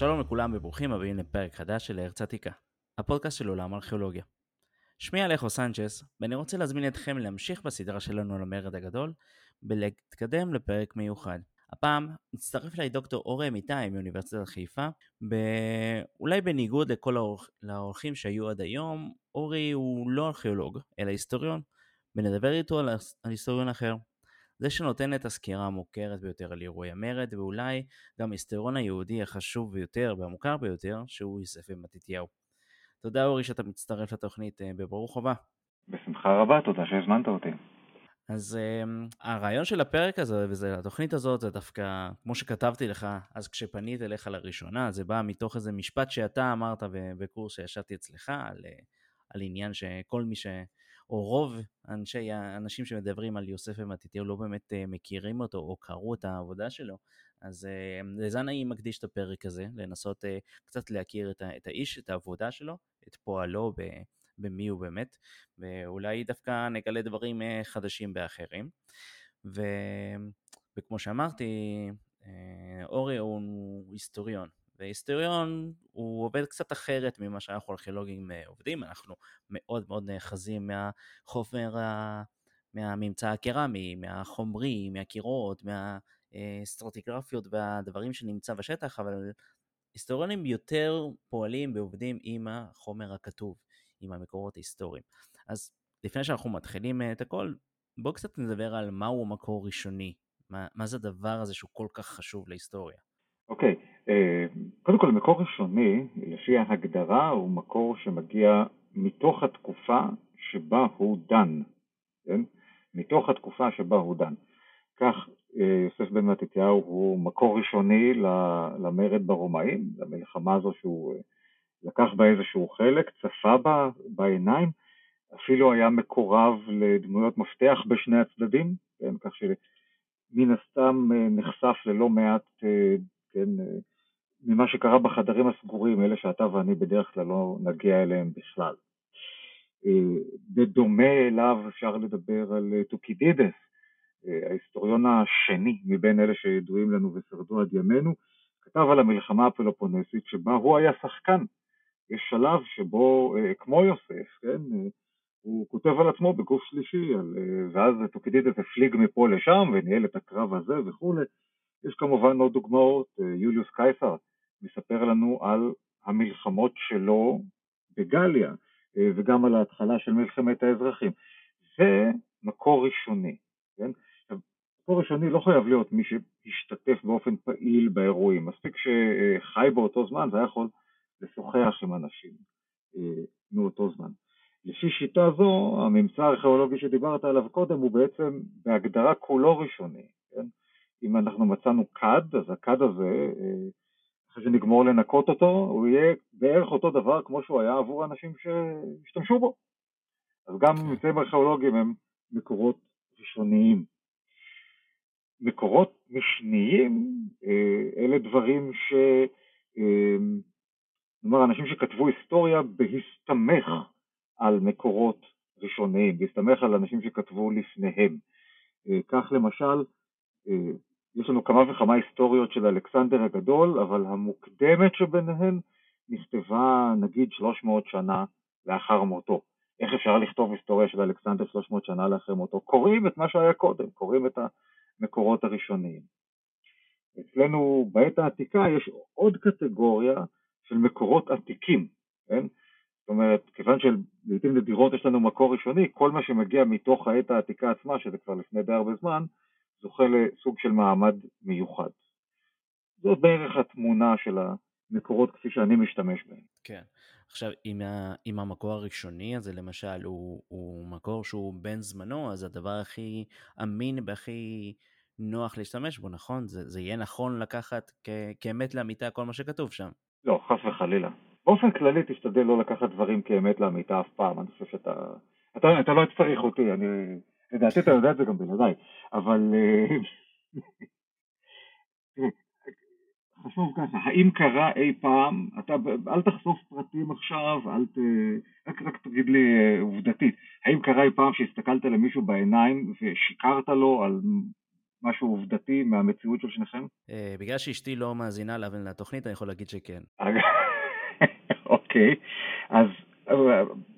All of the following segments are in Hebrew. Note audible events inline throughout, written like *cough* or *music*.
שלום לכולם וברוכים הבאים לפרק חדש של ארץ עתיקה, הפודקאסט של עולם הארכיאולוגיה. שמי אלכו סנצ'ס, ואני רוצה להזמין אתכם להמשיך בסדרה שלנו על המרד הגדול, ולהתקדם לפרק מיוחד. הפעם מצטרף אליי דוקטור אורי אמיתי מאוניברסיטת חיפה, ואולי בניגוד לכל האורחים שהיו עד היום, אורי הוא לא ארכיאולוג, אלא היסטוריון, ונדבר איתו על היסטוריון אחר, זה שנותן את הסקירה המוכרת ביותר על אירועי המרד, ואולי גם ההיסטוריון היהודי החשוב ביותר והמוכר ביותר, שהוא יוסף בן מתתיהו. תודה אורי שאתה מצטרף לתוכנית, אה, בברוך הבא. בשמחה רבה, תודה שהזמנת אותי. אז um, הרעיון של הפרק הזה, וזה התוכנית הזאת, זה דווקא, כמו שכתבתי לך, אז כשפנית אליך לראשונה, זה בא מתוך איזה משפט שאתה אמרת בקורס שישבתי אצלך, על, אה, על עניין שכל מי ש... או רוב אנשי, האנשים שמדברים על יוסף ומתתיהו לא באמת אה, מכירים אותו או קראו את העבודה שלו, אז אה, לזה אני מקדיש את הפרק הזה, לנסות אה, קצת להכיר את, האיש, את העבודה שלו, את פועלו, במי הוא באמת, ואולי דווקא נגלה דברים חדשים באחרים. ו... וכמו שאמרתי, אורי הוא היסטוריון, והיסטוריון הוא עובד קצת אחרת ממה שאנחנו ארכיאולוגים אה, עובדים, אנחנו מאוד מאוד נאחזים מהחומר, מהממצא הקרמי, מהחומרי, מהקירות, מהסטרטיגרפיות והדברים שנמצא בשטח, אבל היסטוריונים יותר פועלים ועובדים עם החומר הכתוב, עם המקורות ההיסטוריים. אז לפני שאנחנו מתחילים אה, את הכל, בואו קצת נדבר על מהו מקור ראשוני, מה, מה זה הדבר הזה שהוא כל כך חשוב להיסטוריה. אוקיי, okay. אה, קודם כל מקור ראשוני, לפי ההגדרה, הוא מקור שמגיע מתוך התקופה שבה הוא דן, כן? מתוך התקופה שבה הוא דן. כך אה, יוסף בן מתתיהו הוא מקור ראשוני למרד ברומאים, למלחמה הזו שהוא אה, לקח בה איזשהו חלק, צפה בה בעיניים, אפילו היה מקורב לדמויות מפתח בשני הצדדים, כן? כך שמן הסתם נחשף ללא מעט כן, ממה שקרה בחדרים הסגורים, אלה שאתה ואני בדרך כלל לא נגיע אליהם בכלל. אה, בדומה אליו אפשר לדבר על אה, טוקידידס, ההיסטוריון השני מבין אלה שידועים לנו ושרדו עד ימינו, כתב על המלחמה הפלופונסית שבה הוא היה שחקן. יש שלב שבו, כמו יוסף, כן, הוא כותב על עצמו בגוף שלישי, על, ואז טוקידידס הפליג מפה לשם וניהל את הקרב הזה וכולי. יש כמובן עוד דוגמאות, אה, יוליוס קייסר מספר לנו על המלחמות שלו בגליה אה, וגם על ההתחלה של מלחמת האזרחים. זה מקור ראשוני, כן? מקור ראשוני לא חייב להיות מי שהשתתף באופן פעיל באירועים, מספיק שחי באותו זמן והיה יכול לשוחח עם אנשים אה, מאותו זמן. לפי שיטה זו, הממצא הארכיאולוגי שדיברת עליו קודם הוא בעצם בהגדרה כולו ראשוני, כן? אם אנחנו מצאנו כד, אז הכד הזה, אה, אחרי שנגמור לנקות אותו, הוא יהיה בערך אותו דבר כמו שהוא היה עבור האנשים שהשתמשו בו. אז גם כן. ממצאים ארכיאולוגיים הם מקורות ראשוניים. מקורות משניים, אה, אלה דברים ש... אה, נאמר, אנשים שכתבו היסטוריה בהסתמך על מקורות ראשוניים, בהסתמך על אנשים שכתבו לפניהם. כך למשל, יש לנו כמה וכמה היסטוריות של אלכסנדר הגדול, אבל המוקדמת שביניהן נכתבה נגיד 300 שנה לאחר מותו. איך אפשר לכתוב היסטוריה של אלכסנדר 300 שנה לאחר מותו? קוראים את מה שהיה קודם, קוראים את המקורות הראשוניים. אצלנו בעת העתיקה יש עוד קטגוריה של מקורות עתיקים, כן? זאת אומרת, כיוון שלעיתים נדירות יש לנו מקור ראשוני, כל מה שמגיע מתוך העת העתיקה עצמה, שזה כבר לפני די הרבה זמן, זוכה לסוג של מעמד מיוחד. זאת בערך התמונה של המקורות כפי שאני משתמש בהם. כן. עכשיו, אם, ה, אם המקור הראשוני הזה למשל הוא, הוא מקור שהוא בן זמנו, אז הדבר הכי אמין והכי נוח להשתמש בו, נכון? זה, זה יהיה נכון לקחת כ, כאמת לאמיתה כל מה שכתוב שם. לא, חס וחלילה. באופן כללי תשתדל לא לקחת דברים כאמת לאמיתה אף פעם, אני חושב שאתה... אתה, אתה לא צריך אותי, אני לדעתי אתה יודע את זה גם בלעדיי, אבל אה, חשוב ככה, האם קרה אי פעם, אתה אל תחשוף פרטים עכשיו, אל ת... רק, רק תגיד לי אה, עובדתית, האם קרה אי פעם שהסתכלת למישהו בעיניים ושיקרת לו על משהו עובדתי מהמציאות של שניכם? אה, בגלל שאשתי לא מאזינה לתוכנית, אני יכול להגיד שכן. *laughs* אוקיי, אז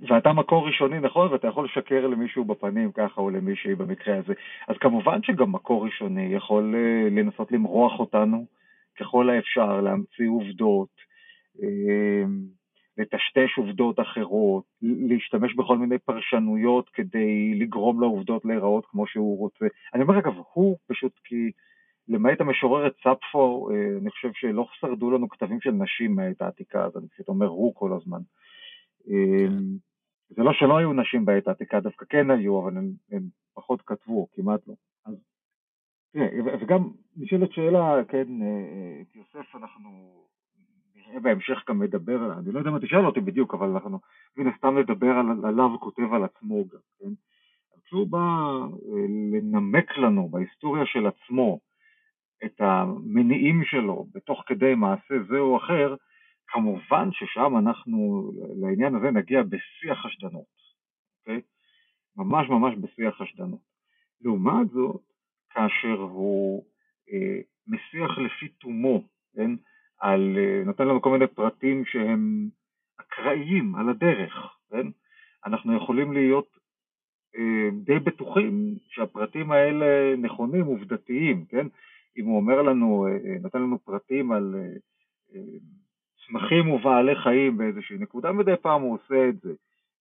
ואתה מקור ראשוני, נכון? ואתה יכול לשקר למישהו בפנים ככה, או למישהי במקרה הזה. אז כמובן שגם מקור ראשוני יכול אה, לנסות למרוח אותנו ככל האפשר, להמציא עובדות, אה, לטשטש עובדות אחרות, להשתמש בכל מיני פרשנויות כדי לגרום לעובדות להיראות כמו שהוא רוצה. אני אומר אגב, הוא פשוט כי למעט המשוררת ספפו, אה, אני חושב שלא שרדו לנו כתבים של נשים מהעת העתיקה, אז אני פשוט אומר הוא כל הזמן. כן. זה לא שלא היו נשים בעת העתיקה, דווקא כן היו, אבל הם פחות כתבו, כמעט לא. אז, תראה, וגם נשאלת שאלה, כן, אה, אה, את יוסף אנחנו נראה בהמשך גם מדבר, אני לא יודע מה תשאל אותי בדיוק, אבל אנחנו מן הסתם נדבר על, עליו כותב על עצמו גם, כן? כשהוא בא אה, לנמק לנו בהיסטוריה של עצמו את המניעים שלו בתוך כדי מעשה זה או אחר, כמובן ששם אנחנו לעניין הזה נגיע בשיא החשדנות, אוקיי? ממש ממש בשיא החשדנות. לעומת זאת, כאשר הוא אה, מסיח לפי תומו, כן? על, אה, נותן לנו כל מיני פרטים שהם אקראיים על הדרך, כן? אנחנו יכולים להיות אה, די בטוחים שהפרטים האלה נכונים, עובדתיים, כן? אם הוא אומר לנו, אה, אה נותן לנו פרטים על אה, אה צמחים ובעלי חיים באיזושהי נקודה, מדי פעם הוא עושה את זה.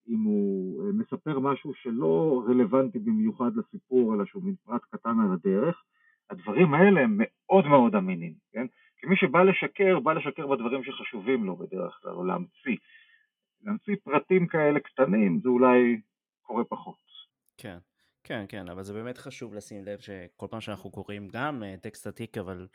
אם הוא אה, מספר משהו שלא רלוונטי במיוחד לסיפור, אלא שהוא מין פרט קטן על הדרך, הדברים האלה הם מאוד מאוד אמינים, כן? כי מי שבא לשקר, בא לשקר בדברים שחשובים לו בדרך כלל, או להמציא. להמציא פרטים כאלה קטנים זה אולי קורה פחות. כן, כן, כן, אבל זה באמת חשוב לשים לב שכל פעם שאנחנו קוראים גם אה, טקסט עתיק, אבל,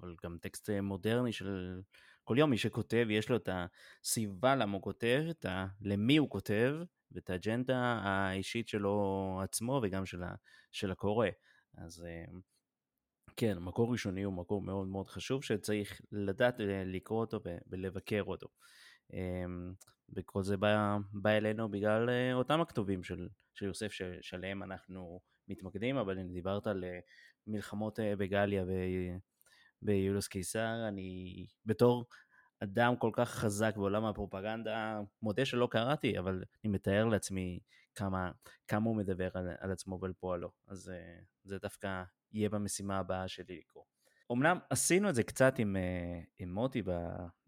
אבל גם טקסט אה, מודרני של כל יום מי שכותב יש לו את הסיבה למה הוא כותב, את ה... למי הוא כותב, ואת האג'נדה האישית שלו עצמו וגם של, ה... של הקורא. אז אה, כן, מקור ראשוני הוא מקור מאוד מאוד חשוב שצריך לדעת אה, לקרוא אותו ולבקר אותו. אמ, וכל זה בא, בא אלינו בגלל אה, אותם הכתובים של, של יוסף שעליהם אנחנו מתמקדים, אבל אם דיברת על מלחמות בגליה ביולוס קיסר, אני בתור אדם כל כך חזק בעולם הפרופגנדה, מודה שלא קראתי, אבל אני מתאר לעצמי כמה, כמה הוא מדבר על, על עצמו ועל פועלו, אז uh, זה דווקא יהיה במשימה הבאה שלי לקרוא. אמנם עשינו את זה קצת עם, uh, עם מוטי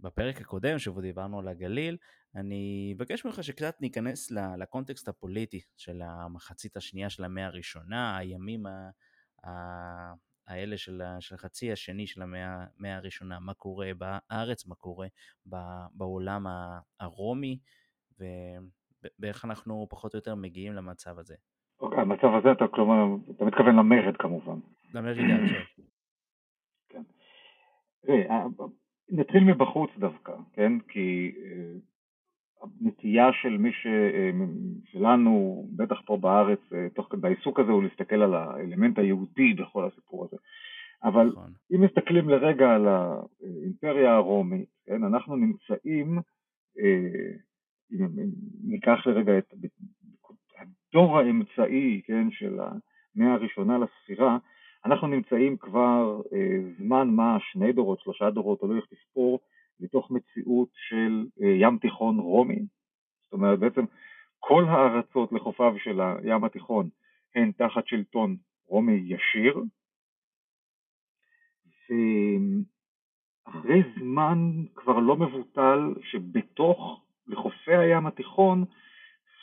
בפרק הקודם, שבו דיברנו על הגליל, אני אבקש ממך שקצת ניכנס לקונטקסט הפוליטי של המחצית השנייה של המאה הראשונה, הימים ה... האלה של, של החצי השני של המאה, הראשונה, מה קורה בארץ, מה קורה בעולם הרומי, ואיך אנחנו פחות או יותר מגיעים למצב הזה. אוקיי, המצב הזה, אתה כלומר, אתה מתכוון למרד כמובן. למרד, כן. כן. נתחיל מבחוץ דווקא, כן? כי אה, הנטייה של מי ש... אה, שלנו, בטח פה בארץ, אה, תוך כדי העיסוק הזה, הוא להסתכל על האלמנט היהודי בכל הסיפור הזה. אבל נכון. אם מסתכלים לרגע על האימפריה הרומית, כן, אנחנו נמצאים, אה, אם ניקח לרגע את הדור האמצעי, כן, של המאה הראשונה לספירה, אנחנו נמצאים כבר זמן מה, שני דורות, שלושה דורות, תלוי איך תספור, מתוך מציאות של אה, ים תיכון רומי, זאת אומרת בעצם כל הארצות לחופיו של הים התיכון הן תחת שלטון רומי ישיר, ואחרי זמן כבר לא מבוטל שבתוך, לחופי הים התיכון,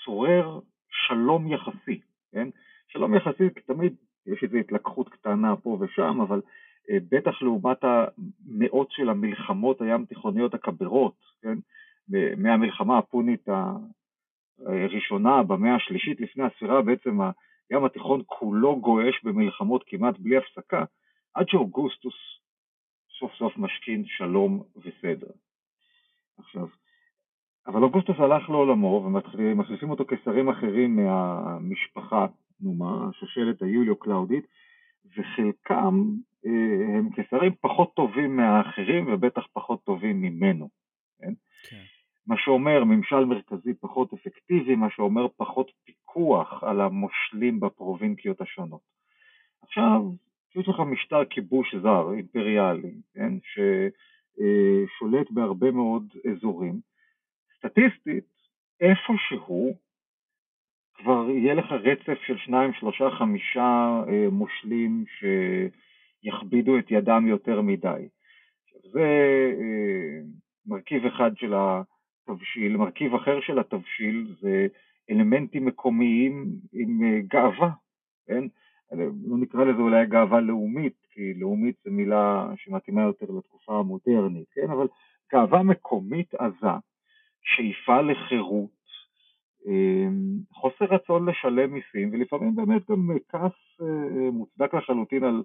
שורר שלום יחסי, כן? שלום יחסי, תמיד יש איזו התלקחות קטנה פה ושם, אבל בטח לעומת המאות של המלחמות הים תיכוניות הכבירות, כן? מהמלחמה הפונית הראשונה במאה השלישית לפני הספירה בעצם הים התיכון כולו גועש במלחמות כמעט בלי הפסקה, עד שאוגוסטוס סוף סוף משכין שלום וסדר. עכשיו, אבל אוגוסטוס הלך לעולמו ומחליפים אותו כשרים אחרים מהמשפחה, נו מה, השושלת היוליו קלאודית, וחלקם אה, הם כשרים פחות טובים מהאחרים ובטח פחות טובים ממנו. כן? כן. מה שאומר ממשל מרכזי פחות אפקטיבי, מה שאומר פחות פיקוח על המושלים בפרובינקיות השונות. עכשיו, שיש לך משטר כיבוש זר, אימפריאלי, כן, ששולט בהרבה מאוד אזורים, סטטיסטית, איפשהו כבר יהיה לך רצף של שניים, שלושה, חמישה אה, מושלים שיכבידו את ידם יותר מדי. זה אה, מרכיב אחד של התבשיל. מרכיב אחר של התבשיל זה אלמנטים מקומיים עם אה, גאווה, כן? לא נקרא לזה אולי גאווה לאומית, כי לאומית זו מילה שמתאימה יותר לתקופה המודרנית, כן? אבל גאווה מקומית עזה, שאיפה לחירות, חוסר רצון לשלם מיסים, ולפעמים באמת גם כעס מוצדק לחלוטין על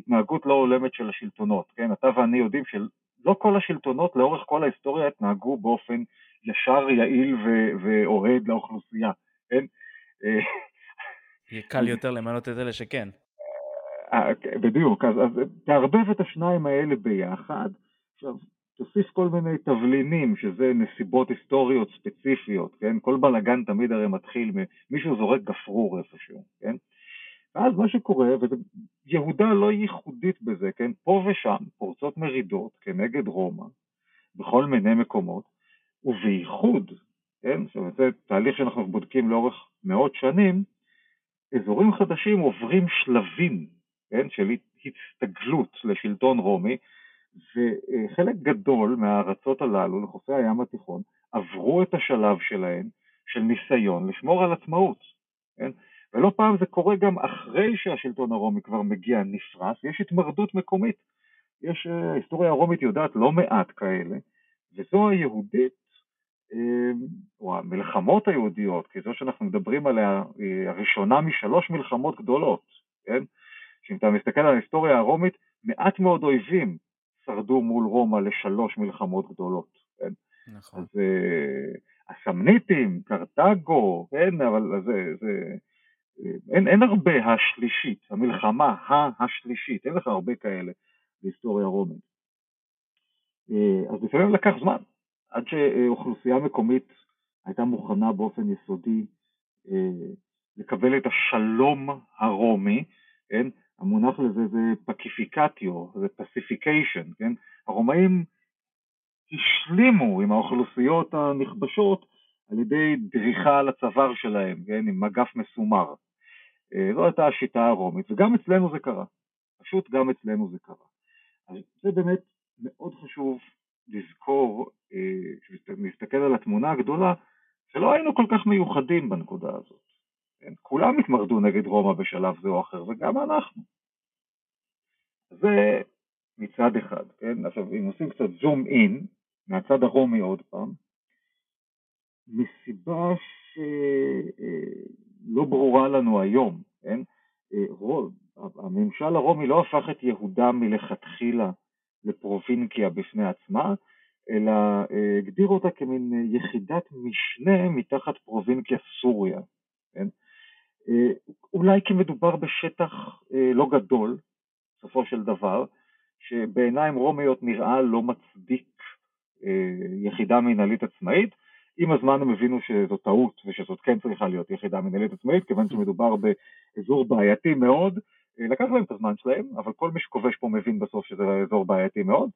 התנהגות לא הולמת של השלטונות, כן? אתה ואני יודעים שלא כל השלטונות לאורך כל ההיסטוריה התנהגו באופן ישר, יעיל ו- ואוהד לאוכלוסייה, כן? יהיה קל יותר למנות את אלה שכן. אה, בדיוק, אז, אז תערבב את השניים האלה ביחד. עכשיו, תוסיף כל מיני תבלינים, שזה נסיבות היסטוריות ספציפיות, כן? כל בלאגן תמיד הרי מתחיל ממישהו זורק גפרור איפשהו, כן? ואז מה שקורה, ויהודה לא ייחודית בזה, כן? פה ושם פורצות מרידות כנגד רומא, בכל מיני מקומות, ובייחוד, כן? עכשיו זה תהליך שאנחנו בודקים לאורך מאות שנים, אזורים חדשים עוברים שלבים, כן? של הסתגלות לשלטון רומי, וחלק גדול מהארצות הללו לחופי הים התיכון עברו את השלב שלהם של ניסיון לשמור על עצמאות, כן? ולא פעם זה קורה גם אחרי שהשלטון הרומי כבר מגיע נפרס, יש התמרדות מקומית. יש, אה, ההיסטוריה הרומית יודעת לא מעט כאלה, וזו היהודית, אה, או המלחמות היהודיות, כי זו שאנחנו מדברים עליה, היא הראשונה משלוש מלחמות גדולות, כן? שאם אתה מסתכל על ההיסטוריה הרומית, מעט מאוד אויבים שרדו מול רומא לשלוש מלחמות גדולות, כן? נכון. אז uh, הסמניטים, קרתגו, כן, אבל זה, זה, אין, אין הרבה השלישית, המלחמה השלישית, אין לך הרבה כאלה בהיסטוריה רומית. Uh, אז לפעמים לקח זמן, עד שאוכלוסייה מקומית הייתה מוכנה באופן יסודי uh, לקבל את השלום הרומי, כן? המונח לזה זה פקיפיקטיו, זה פסיפיקיישן, כן? הרומאים השלימו עם האוכלוסיות הנכבשות על ידי דריכה על הצוואר שלהם, כן? עם מגף מסומר. אה, זו הייתה השיטה הרומית, וגם אצלנו זה קרה. פשוט גם אצלנו זה קרה. אז זה באמת מאוד חשוב לזכור, אה, כשנסתכל על התמונה הגדולה, שלא היינו כל כך מיוחדים בנקודה הזאת. כן? כולם התמרדו נגד רומא בשלב זה או אחר, וגם אנחנו. זה מצד אחד, כן? עכשיו, אם עושים קצת זום אין, מהצד הרומי עוד פעם, מסיבה שלא ברורה לנו היום, כן? הממשל הרומי לא הפך את יהודה מלכתחילה לפרובינקיה בפני עצמה, אלא אה, הגדיר אותה כמין יחידת משנה מתחת פרובינקיה סוריה. כן? אה, אולי כי מדובר בשטח אה, לא גדול, בסופו של דבר, שבעיניים רומיות נראה לא מצדיק אה, יחידה מנהלית עצמאית. עם הזמן הם הבינו שזו טעות ושזאת כן צריכה להיות יחידה מנהלית עצמאית, כיוון שמדובר באזור בעייתי מאוד. לקח להם את הזמן שלהם, אבל כל מי שכובש פה מבין בסוף שזה אזור בעייתי מאוד.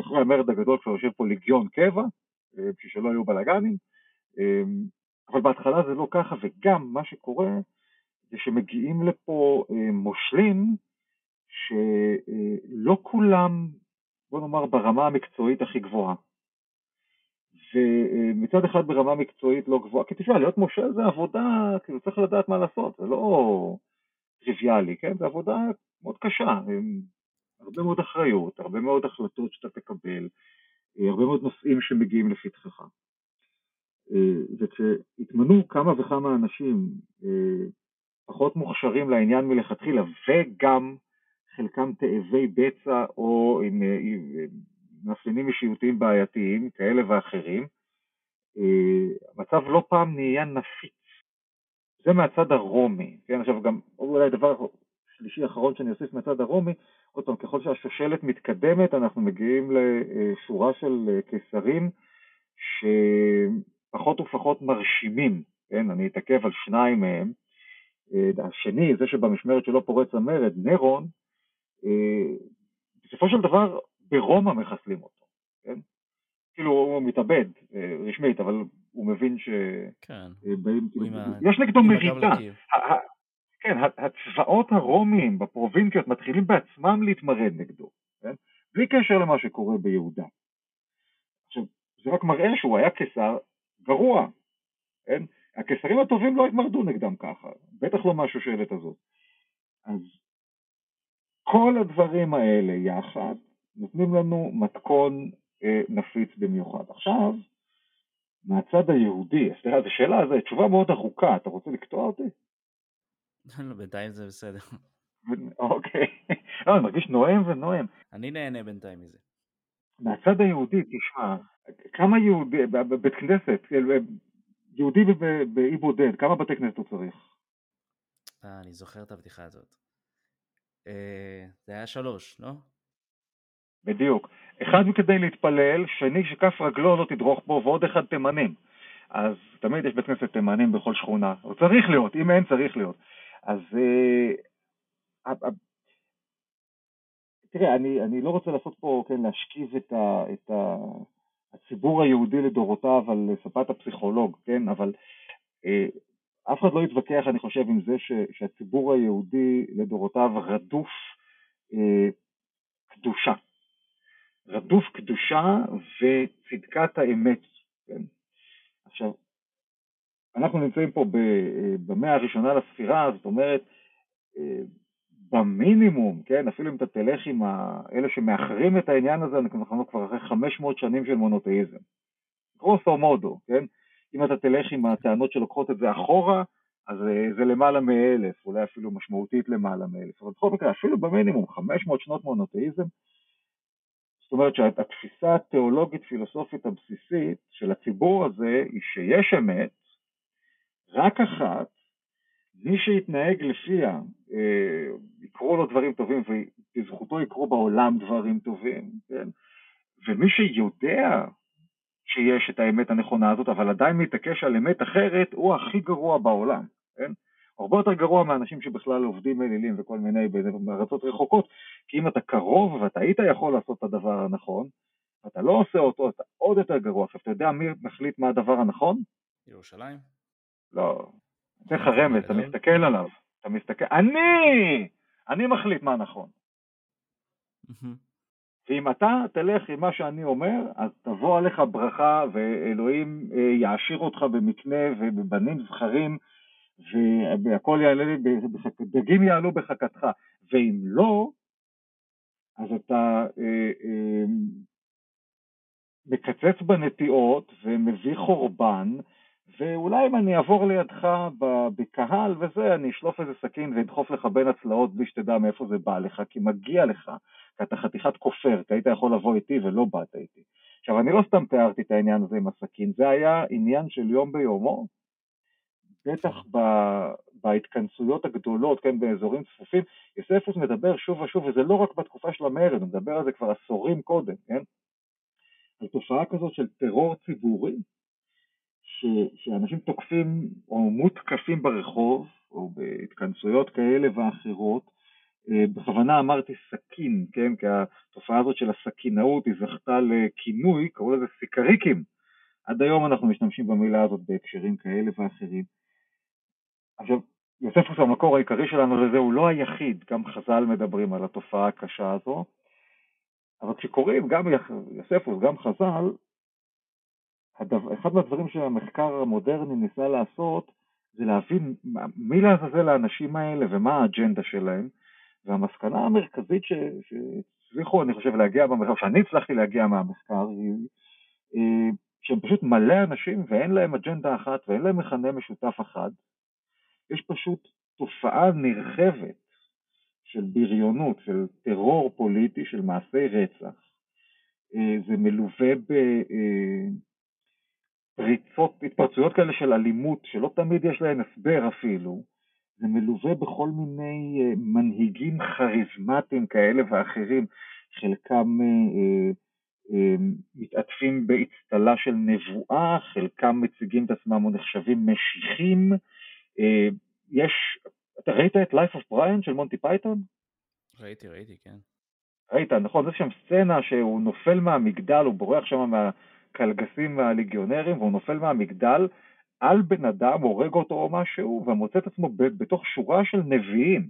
אחרי המרד הגדול כבר יושב פה ליגיון קבע, בשביל שלא יהיו בלאגנים. אבל בהתחלה זה לא ככה, וגם מה שקורה זה שמגיעים לפה אה, מושלים שלא כולם, בוא נאמר, ברמה המקצועית הכי גבוהה. ומצד אחד ברמה מקצועית לא גבוהה, כי תשמע, להיות מושל זה עבודה, כאילו צריך לדעת מה לעשות, זה לא טריוויאלי, כן? זה עבודה מאוד קשה, הרבה מאוד אחריות, הרבה מאוד החלטות שאתה תקבל, הרבה מאוד נושאים שמגיעים לפתחך. אה, וכשהתמנו כמה וכמה אנשים אה, פחות מוכשרים לעניין מלכתחילה, וגם חלקם תאבי בצע או עם אה, מאפיינים אישיותיים בעייתיים כאלה ואחרים, המצב לא פעם נהיה נפיץ. זה מהצד הרומי, כן, עכשיו גם אולי דבר שלישי אחרון שאני אוסיף מהצד הרומי, עוד פעם, ככל שהשושלת מתקדמת אנחנו מגיעים לשורה של קיסרים ש... פחות ופחות מרשימים, כן, אני אתעכב על שניים מהם. אה, השני, זה שבמשמרת שלו פורץ המרד, נירון, בסופו של דבר ברומא מחסלים אותו, כן? כאילו הוא מתאבד רשמית, אבל הוא מבין ש... כן. כאילו, יש נגדו מרידה. כן, הצבאות הרומיים בפרובינציות מתחילים בעצמם להתמרד נגדו, כן? בלי קשר למה שקורה ביהודה. עכשיו, זה רק מראה שהוא היה קיסר גרוע, כן? הקיסרים הטובים לא התמרדו נגדם ככה, בטח לא מהשושלת הזאת. אז כל הדברים האלה יחד נותנים לנו מתכון אה, נפיץ במיוחד. עכשיו, מהצד היהודי, סליחה, זו שאלה, זו תשובה מאוד ארוכה, אתה רוצה לקטוע אותי? לא, בינתיים זה בסדר. אוקיי, לא, אני מרגיש נואם ונואם. אני נהנה בינתיים מזה. מהצד היהודי, תשמע, כמה יהודי, בבית כנסת, יהודי באי בודד, כמה בתי כנסת הוא צריך? אה, אני זוכר את הבדיחה הזאת. אה, זה היה שלוש, לא? בדיוק. אחד כדי להתפלל, שני שכף רגלו לא תדרוך בו, ועוד אחד תימנים. אז תמיד יש בית כנסת תימנים בכל שכונה. הוא צריך להיות, אם אין צריך להיות. אז אה, תראה, אני, אני לא רוצה לעשות פה, כן, להשכיב את, ה, את ה, הציבור היהודי לדורותיו על ספת הפסיכולוג, כן, אבל אה, אף אחד לא יתווכח, אני חושב, עם זה ש, שהציבור היהודי לדורותיו רדוף אה, קדושה. רדוף קדושה וצדקת האמת. כן? עכשיו, אנחנו נמצאים פה אה, במאה הראשונה לספירה, זאת אומרת, אה, במינימום, כן, אפילו אם אתה תלך עם אלה שמאחרים את העניין הזה, אנחנו כבר אחרי 500 שנים של מונותאיזם. גרוסו מודו, כן? אם אתה תלך עם הטענות שלוקחות את זה אחורה, אז אה, זה למעלה מאלף, אולי אפילו משמעותית למעלה מאלף. אבל בכל מקרה, אפילו במינימום 500 שנות מונותאיזם, זאת אומרת שהתפיסה התיאולוגית פילוסופית הבסיסית של הציבור הזה היא שיש אמת, רק אחת, מי שיתנהג לפיה, אה, יקרו לו דברים טובים ובזכותו יקרו בעולם דברים טובים, כן? ומי שיודע שיש את האמת הנכונה הזאת, אבל עדיין מתעקש על אמת אחרת, הוא הכי גרוע בעולם, כן? הרבה יותר גרוע מאנשים שבכלל עובדים אלילים וכל מיני בארצות רחוקות, כי אם אתה קרוב ואתה היית יכול לעשות את הדבר הנכון, אתה לא עושה אותו, אתה עוד יותר גרוע. עכשיו, אתה יודע מי מחליט מה הדבר הנכון? ירושלים? לא. זה לך רמז, אתה מסתכל עליו, אתה מסתכל, אני! אני מחליט מה נכון. ואם אתה תלך עם מה שאני אומר, אז תבוא עליך ברכה ואלוהים אה, יעשיר אותך במקנה ובבנים זכרים והכל יעלה, דגים יעלו בחכתך, ואם לא, אז אתה אה, אה, מקצץ בנטיעות ומביא חורבן, ואולי אם אני אעבור לידך בקהל וזה, אני אשלוף איזה סכין ואדחוף לך בין הצלעות בלי שתדע מאיפה זה בא לך, כי מגיע לך, כי אתה חתיכת כופר, כי היית יכול לבוא איתי ולא באת איתי. עכשיו, אני לא סתם תיארתי את העניין הזה עם הסכין, זה היה עניין של יום ביומו, בטח ב, בהתכנסויות הגדולות, כן, באזורים צפופים, יוספוס מדבר שוב ושוב, וזה לא רק בתקופה של המרד, הוא מדבר על זה כבר עשורים קודם, כן, על תופעה כזאת של טרור ציבורי, ש, שאנשים תוקפים או מותקפים ברחוב, או בהתכנסויות כאלה ואחרות, אה, בכוונה אמרתי סכין, כן, כי התופעה הזאת של הסכינאות היא זכתה לכינוי, קראו לזה סיקריקים. עד היום אנחנו משתמשים במילה הזאת בהקשרים כאלה ואחרים. עכשיו, יוספוס המקור העיקרי שלנו לזה הוא לא היחיד, גם חז"ל מדברים על התופעה הקשה הזו, אבל כשקוראים גם יוספוס, גם חז"ל, הדבר, אחד מהדברים שהמחקר המודרני ניסה לעשות זה להבין מי לעזאזל האנשים האלה ומה האג'נדה שלהם, והמסקנה המרכזית שהצליחו, אני חושב, להגיע במחקר, שאני הצלחתי להגיע מהמחקר, היא שהם פשוט מלא אנשים ואין להם אג'נדה אחת ואין להם מכנה משותף אחד, יש פשוט תופעה נרחבת של בריונות, של טרור פוליטי, של מעשי רצח. אה, זה מלווה בפריצות, אה, התפרצויות כאלה של אלימות, שלא תמיד יש להן הסבר אפילו. זה מלווה בכל מיני אה, מנהיגים כריזמטיים כאלה ואחרים, חלקם מתעטפים באצטלה של נבואה, חלקם מציגים את עצמם או נחשבים משיחים, יש, אתה ראית את Life of Brian של מונטי פייתון? ראיתי, ראיתי, כן. ראית, נכון, יש שם סצנה שהוא נופל מהמגדל, הוא בורח שם מהקלגסים והליגיונרים, והוא נופל מהמגדל על בן אדם, הורג אותו או משהו, ומוצא את עצמו בתוך שורה של נביאים,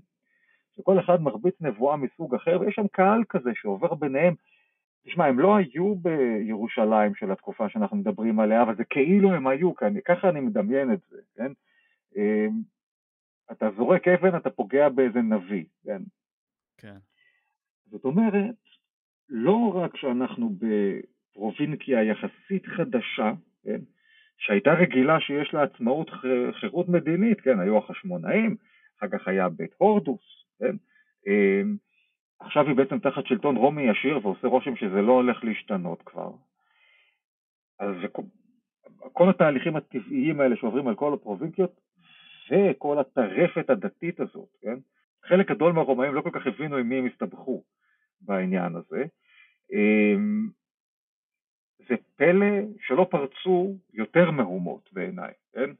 שכל אחד מרביץ נבואה מסוג אחר, ויש שם קהל כזה שעובר ביניהם. תשמע, הם לא היו בירושלים של התקופה שאנחנו מדברים עליה, אבל זה כאילו הם היו, ככה אני מדמיין את זה, כן? אתה זורק אבן, אתה פוגע באיזה נביא, כן? כן. זאת אומרת, לא רק שאנחנו בפרובינקיה יחסית חדשה, כן? שהייתה רגילה שיש לה עצמאות חירות מדינית, כן, היו החשמונאים, אחר כך היה בית הורדוס, כן, אמ, עכשיו היא בעצם תחת שלטון רומי ישיר ועושה רושם שזה לא הולך להשתנות כבר. אז כל התהליכים הטבעיים האלה שעוברים על כל הפרובינקיות וכל הטרפת הדתית הזאת, כן? חלק גדול מהרומאים לא כל כך הבינו עם מי הם הסתבכו בעניין הזה. אמ, זה פלא שלא פרצו יותר מהומות בעיניי, כן?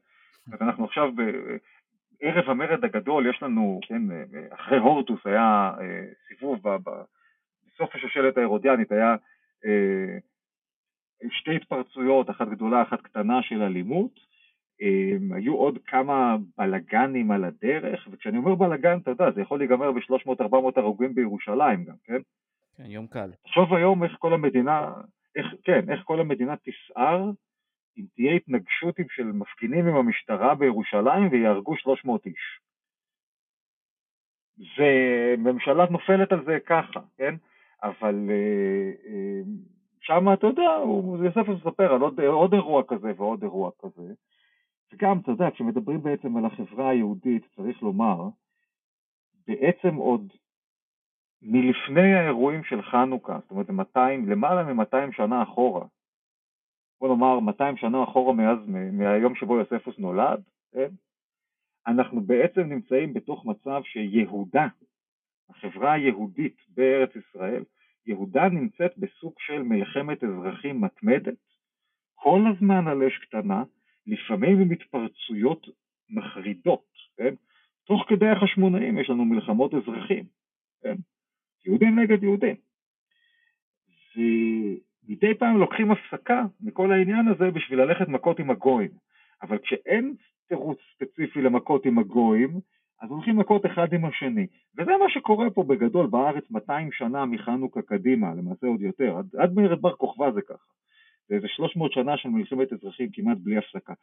אז אנחנו עכשיו בערב המרד הגדול, יש לנו, כן, אחרי הורדוס היה אה, סיבוב, בסוף השושלת ההרודיאנית היה אה, שתי התפרצויות, אחת גדולה, אחת קטנה של אלימות, היו עוד כמה בלגנים על הדרך, וכשאני אומר בלגן, אתה יודע, זה יכול להיגמר ב-300-400 הרוגים בירושלים גם, כן? כן, יום קל. תחשוב היום איך כל המדינה, איך, כן, איך כל המדינה תסער אם תהיה התנגשות של מפגינים עם המשטרה בירושלים ויהרגו 300 איש. וממשלה נופלת על זה ככה, כן? אבל אה, אה, שם, אתה יודע, יוסף מספר על עוד, עוד אירוע כזה ועוד אירוע כזה. וגם, אתה יודע, כשמדברים בעצם על החברה היהודית, צריך לומר, בעצם עוד מלפני האירועים של חנוכה, זאת אומרת 200, למעלה מ-200 שנה אחורה, בוא נאמר 200 שנה אחורה מאז, מהיום שבו יוספוס נולד, כן? אנחנו בעצם נמצאים בתוך מצב שיהודה, החברה היהודית בארץ ישראל, יהודה נמצאת בסוג של מלחמת אזרחים מתמדת, כל הזמן על אש קטנה, לפעמים עם התפרצויות מחרידות, כן? תוך כדי החשמונאים יש לנו מלחמות אזרחים, כן? יהודים נגד יהודים. ומדי פעם לוקחים הפסקה מכל העניין הזה בשביל ללכת מכות עם הגויים. אבל כשאין תירוץ ספציפי למכות עם הגויים, אז הולכים מכות אחד עם השני. וזה מה שקורה פה בגדול בארץ 200 שנה מחנוכה קדימה, למעשה עוד יותר. עד, עד מרד בר כוכבא זה ככה. זה איזה 300 שנה של מלחמת אזרחים כמעט בלי הפסקה.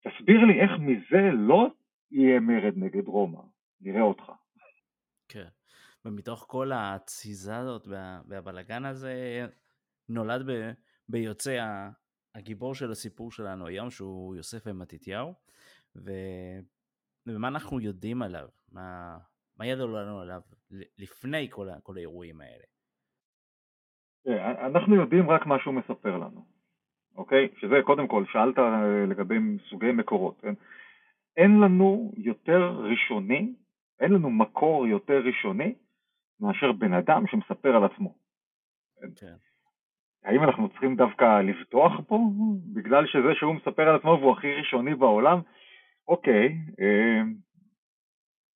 תסביר לי איך מזה לא יהיה מרד נגד רומא. נראה אותך. כן. ומתוך כל התסיזה הזאת והבלגן הזה, נולד ב, ביוצא הגיבור של הסיפור שלנו היום, שהוא יוסף ומתתיהו, ו... ומה אנחנו יודעים עליו, מה, מה ידעו לנו עליו לפני כל, כל האירועים האלה. אנחנו יודעים רק מה שהוא מספר לנו, אוקיי? שזה קודם כל, שאלת אה, לגבי סוגי מקורות, כן? אין לנו יותר ראשוני, אין לנו מקור יותר ראשוני מאשר בן אדם שמספר על עצמו. כן. האם אנחנו צריכים דווקא לבטוח פה בגלל שזה שהוא מספר על עצמו והוא הכי ראשוני בעולם? אוקיי, אה,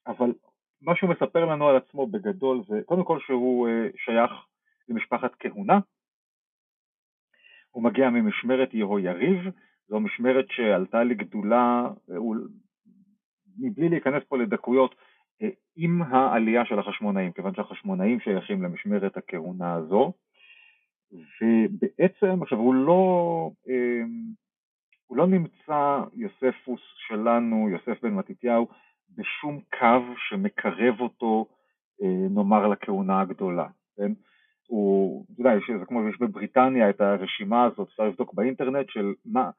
אבל מה שהוא מספר לנו על עצמו בגדול זה קודם כל שהוא אה, שייך למשפחת כהונה, הוא מגיע ממשמרת יהויריב, זו משמרת שעלתה לגדולה, אה, מבלי להיכנס פה לדקויות, עם העלייה של החשמונאים, כיוון שהחשמונאים שייכים למשמרת הכהונה הזו, ובעצם, עכשיו הוא לא, אמ, הוא לא נמצא, יוספוס שלנו, יוסף בן מתתיהו, בשום קו שמקרב אותו, אה, נאמר, לכהונה הגדולה, כן? הוא, אתה יודע, זה כמו שיש בבריטניה את הרשימה הזאת, אפשר לבדוק באינטרנט של מה,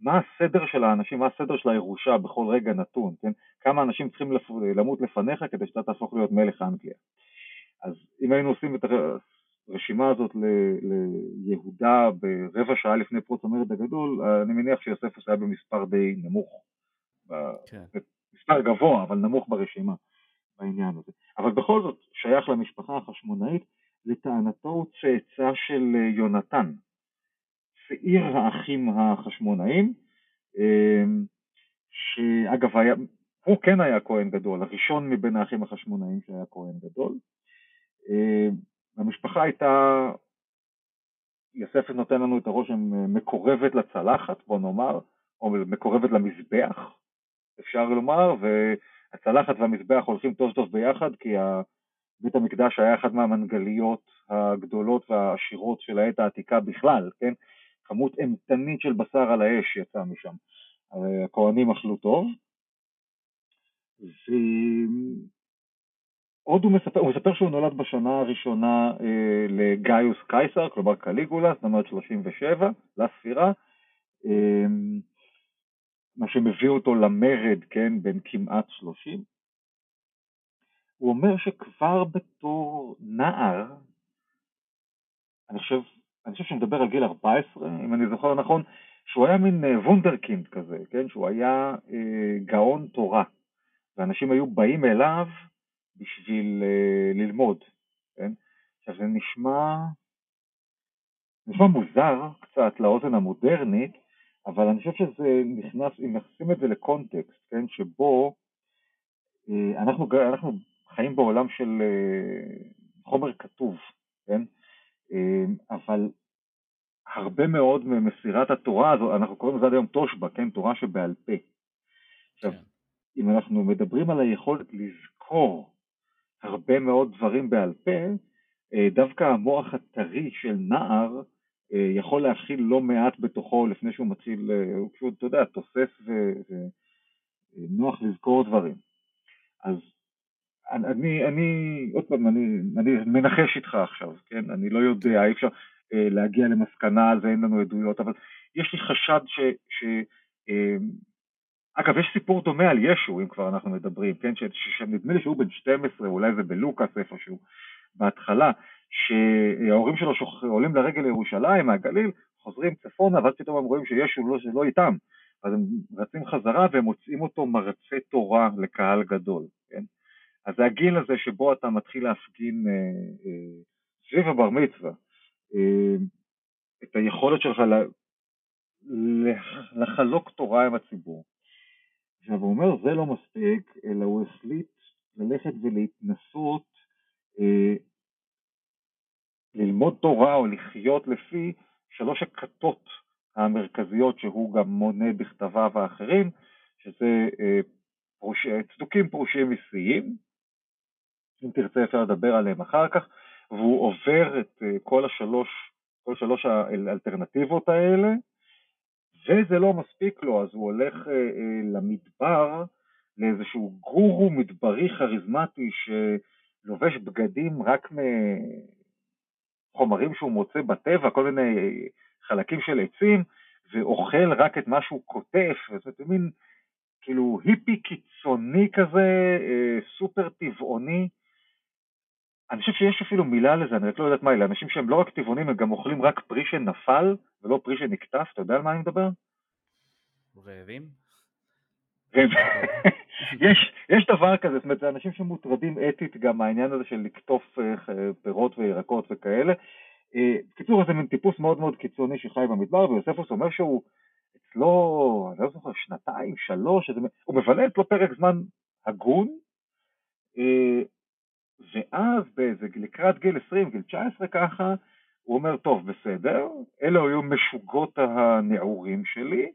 מה הסדר של האנשים, מה הסדר של הירושה בכל רגע נתון, כן? כמה אנשים צריכים לפ... למות לפניך כדי שאתה תהפוך להיות מלך אנגליה. אז אם היינו עושים את הרשימה הזאת ל... ליהודה ברבע שעה לפני פרוץ המרד הגדול, אני מניח שיוספוס היה במספר די נמוך. כן. מספר גבוה, אבל נמוך ברשימה בעניין הזה. אבל בכל זאת, שייך למשפחה החשמונאית, לטענתו הוא צאצא של יונתן, שעיר האחים החשמונאים, אמ, שאגב היה, הוא כן היה כהן גדול, הראשון מבין האחים החשמונאים שהיה כהן גדול. אה, המשפחה הייתה, יוסף נותן לנו את הרושם, מקורבת לצלחת, בוא נאמר, או מקורבת למזבח, אפשר לומר, והצלחת והמזבח הולכים טוב טוב ביחד, כי בית המקדש היה אחד מהמנגליות הגדולות והעשירות של העת העתיקה בכלל, כן? כמות אימתנית של בשר על האש יצאה משם. הכהנים אכלו טוב. ועוד הוא מספר, הוא מספר שהוא נולד בשנה הראשונה אה, לגאיוס קייסר, כלומר קליגולה, זאת אומרת 37 לספירה, אה, מה שמביא אותו למרד, כן, בין כמעט 30. הוא אומר שכבר בתור נער, אני חושב, אני חושב שהוא מדבר על גיל 14, אם אני זוכר נכון, שהוא היה מין אה, וונדרקינד כזה, כן? שהוא היה אה, גאון תורה, ואנשים היו באים אליו בשביל אה, ללמוד, כן? עכשיו זה נשמע, נשמע מוזר קצת לאוזן המודרנית, אבל אני חושב שזה נכנס, אם נשים את זה לקונטקסט, כן? שבו אה, אנחנו, אנחנו חיים בעולם של אה, חומר כתוב, כן? אה, אבל הרבה מאוד ממסירת התורה הזו, אנחנו קוראים לזה עד היום תושבע, כן? תורה שבעל פה. עכשיו, כן. אם אנחנו מדברים על היכולת לזכור הרבה מאוד דברים בעל פה, אה, דווקא המוח הטרי של נער יכול להכיל לא מעט בתוכו לפני שהוא מתחיל, הוא פשוט, אתה יודע, תוסס ונוח לזכור דברים. אז אני, אני, עוד פעם, אני, אני מנחש איתך עכשיו, כן? אני לא יודע, אי אפשר אה, להגיע למסקנה על זה, אין לנו עדויות, אבל יש לי חשד ש... ש אה, אגב, יש סיפור דומה על ישו, אם כבר אנחנו מדברים, כן? שנדמה לי שהוא בן 12, אולי זה בלוקאס איפשהו, בהתחלה, שההורים שלו שוח... עולים לרגל לירושלים מהגליל, חוזרים צפונה, ואז פתאום הם רואים שישו לא, שלא איתם. אז הם רצים חזרה והם מוצאים אותו מרצה תורה לקהל גדול, כן? אז זה הגיל הזה שבו אתה מתחיל להפגין אה, אה, סביב הבר מצווה אה, את היכולת שלך לחלוק תורה עם הציבור. עכשיו הוא אומר זה לא מספיק, אלא הוא החליט ללכת ולהתנסות אה, ללמוד תורה או לחיות לפי שלוש הכתות המרכזיות שהוא גם מונה בכתביו האחרים, שזה אה, פרוש... צדוקים פרושים ושיאים, אם תרצה אפשר לדבר עליהם אחר כך, והוא עובר את אה, כל השלוש, כל שלוש האלטרנטיבות האלה, וזה לא מספיק לו, אז הוא הולך אה, אה, למדבר, לאיזשהו גורו מדברי כריזמטי שלובש בגדים רק מחומרים שהוא מוצא בטבע, כל מיני חלקים של עצים, ואוכל רק את מה שהוא קוטף, וזה מין כאילו היפי קיצוני כזה, סופר טבעוני, אני חושב שיש אפילו מילה לזה, אני רק לא יודעת מה היא, לאנשים שהם לא רק טבעונים, הם גם אוכלים רק פרי שנפל ולא פרי שנקטף, אתה יודע על מה אני מדבר? רעבים? *laughs* יש, יש דבר כזה, זאת אומרת, זה אנשים שמוטרדים אתית גם מהעניין הזה של לקטוף אה, פירות וירקות וכאלה. אה, בקיצור, זה מין טיפוס מאוד מאוד קיצוני שחי במדבר, ויוספוס אומר שהוא אצלו, אני לא זוכר, שנתיים, שלוש, הוא מבלה אצלו פרק זמן הגון, אה, ואז באיזה, לקראת גיל 20, גיל 19 ככה, הוא אומר, טוב, בסדר, אלו היו משוגות הנעורים שלי,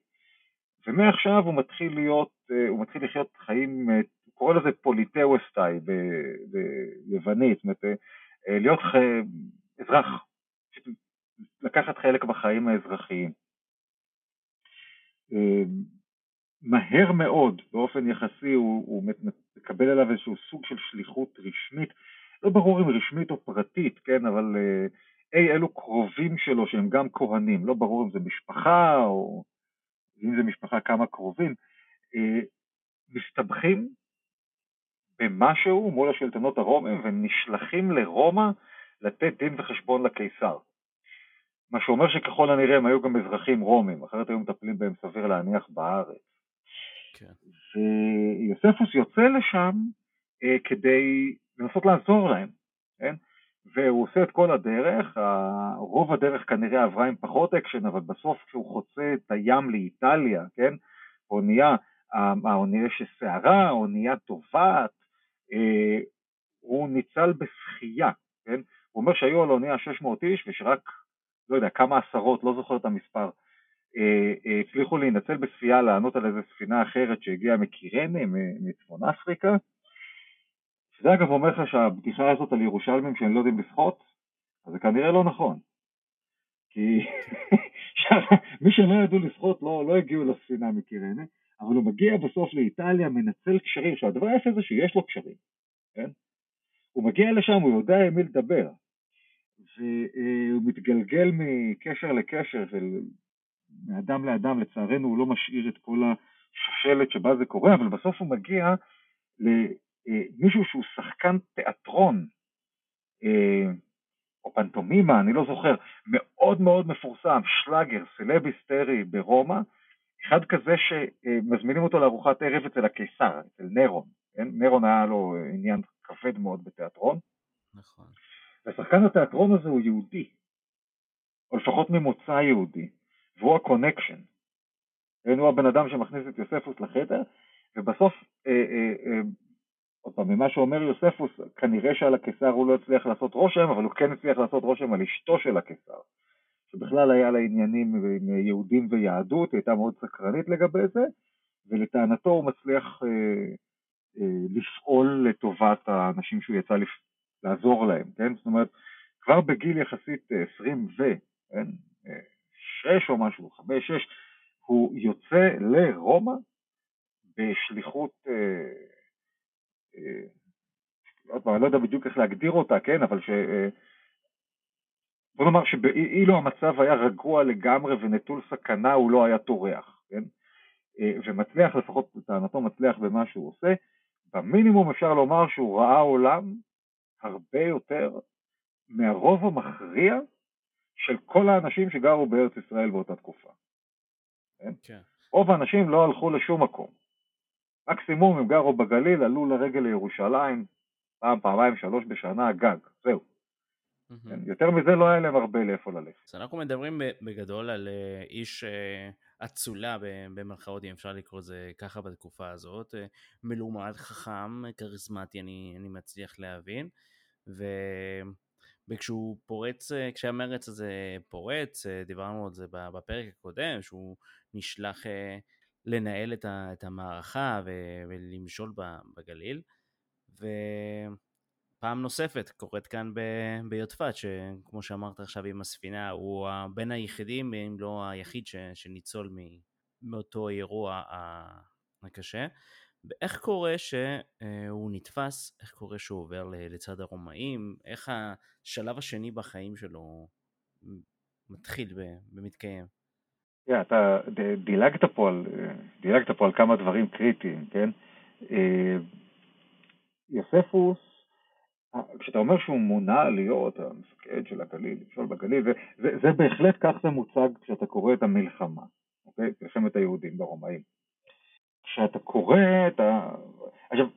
ומעכשיו הוא מתחיל להיות, אה, הוא מתחיל לחיות חיים, אה, הוא קורא לזה πολιτεύεσθαι ביוונית, זאת אומרת, אה, להיות ח... אזרח, לקחת חלק בחיים האזרחיים. מהר מאוד, באופן יחסי, הוא, הוא מקבל עליו איזשהו סוג של שליחות רשמית, לא ברור אם רשמית או פרטית, כן, אבל אה, אי אלו קרובים שלו שהם גם כהנים, לא ברור אם זה משפחה או אם זה משפחה כמה קרובים, אה, מסתבכים במשהו מול השלטונות הרומיים ונשלחים לרומא לתת דין וחשבון לקיסר. מה שאומר שככל הנראה הם היו גם אזרחים רומים, אחרת היו מטפלים בהם סביר להניח בארץ. כן. ויוספוס יוצא לשם אה, כדי לנסות לעזור להם, כן? והוא עושה את כל הדרך, רוב הדרך כנראה עברה עם פחות אקשן, אבל בסוף כשהוא חוצה את הים לאיטליה, כן? אונייה, האונייה שסערה, האונייה טובעת, הוא ניצל בשחייה, כן? הוא אומר שהיו על האונייה 600 איש ושרק, לא יודע, כמה עשרות, לא זוכר את המספר, הצליחו להינצל בשחייה לענות על איזה ספינה אחרת שהגיעה מקירנה, מצפון אפריקה. זה אגב אומר לך שהבדיחה הזאת על ירושלמים שהם לא יודעים לשחות, אז זה כנראה לא נכון. כי *laughs* מי שלא ידעו לשחות לא, לא הגיעו לספינה מקירנה, אבל הוא מגיע בסוף לאיטליה, מנצל קשרים, עכשיו הדבר היפה זה שיש לו קשרים, כן? הוא מגיע לשם, הוא יודע עם מי לדבר, והוא מתגלגל מקשר לקשר, מאדם לאדם, לצערנו הוא לא משאיר את כל השושלת שבה זה קורה, אבל בסוף הוא מגיע למישהו שהוא שחקן תיאטרון, אה, או פנטומימה, אני לא זוכר, מאוד מאוד מפורסם, שלאגר, סלב היסטרי ברומא, אחד כזה שמזמינים אותו לארוחת ערב אצל הקיסר, אצל נרון, כן? נרון היה לו עניין כבד מאוד בתיאטרון. נכון. ושחקן התיאטרון הזה הוא יהודי, או לפחות ממוצא יהודי, והוא ה connection. הוא הבן אדם שמכניס את יוספוס לחדר, ובסוף אה, אה, אה, עוד פעם, ממה שאומר יוספוס, כנראה שעל הקיסר הוא לא הצליח לעשות רושם, אבל הוא כן הצליח לעשות רושם על אשתו של הקיסר, שבכלל היה לה עניינים עם יהודים ויהדות, היא הייתה מאוד סקרנית לגבי זה, ולטענתו הוא מצליח אה, אה, לפעול לטובת האנשים שהוא יצא לפ... לעזור להם, כן? זאת אומרת, כבר בגיל יחסית 20 ו... כן? 6 אה, או משהו, 5-6, הוא יוצא לרומא בשליחות אה, עוד פעם, אני לא יודע בדיוק איך להגדיר אותה, כן, אבל ש... בוא נאמר שאילו המצב היה רגוע לגמרי ונטול סכנה, הוא לא היה טורח, כן? ומצליח, לפחות לטענתו מצליח במה שהוא עושה, במינימום אפשר לומר שהוא ראה עולם הרבה יותר מהרוב המכריע של כל האנשים שגרו בארץ ישראל באותה תקופה. כן? כן. רוב האנשים לא הלכו לשום מקום. מקסימום הם גרו בגליל, עלו לרגל לירושלים, פעם, פעמיים, שלוש בשנה, גג, זהו. Mm-hmm. יותר מזה לא היה להם הרבה לאיפה ללכת. אז אנחנו מדברים בגדול על אה, איש אה, אצולה במרכאות, אם אפשר לקרוא לזה ככה בתקופה הזאת, אה, מלומד, חכם, כריזמטי, אני, אני מצליח להבין, ו... וכשהוא פורץ, כשהמרץ הזה פורץ, דיברנו על זה בפרק הקודם, שהוא נשלח לנהל את, המערכה ולמשול בגליל. ופעם נוספת קורית כאן ביודפת, שכמו שאמרת עכשיו עם הספינה, הוא בין היחידים, אם לא היחיד, שניצול מאותו אירוע הקשה. ואיך קורה שהוא נתפס, איך קורה שהוא עובר לצד הרומאים, איך השלב השני בחיים שלו מתחיל ומתקיים. yeah, אתה דילגת פה, על, דילגת פה על כמה דברים קריטיים, כן? אה, יוספוס, כשאתה אומר שהוא מונה להיות המפקד של הגליל, למשול בגליל, זה, זה, זה בהחלט כך זה מוצג כשאתה קורא את המלחמה, אוקיי? מלחמת היהודים ברומאים. כשאתה קורא את ה... עכשיו,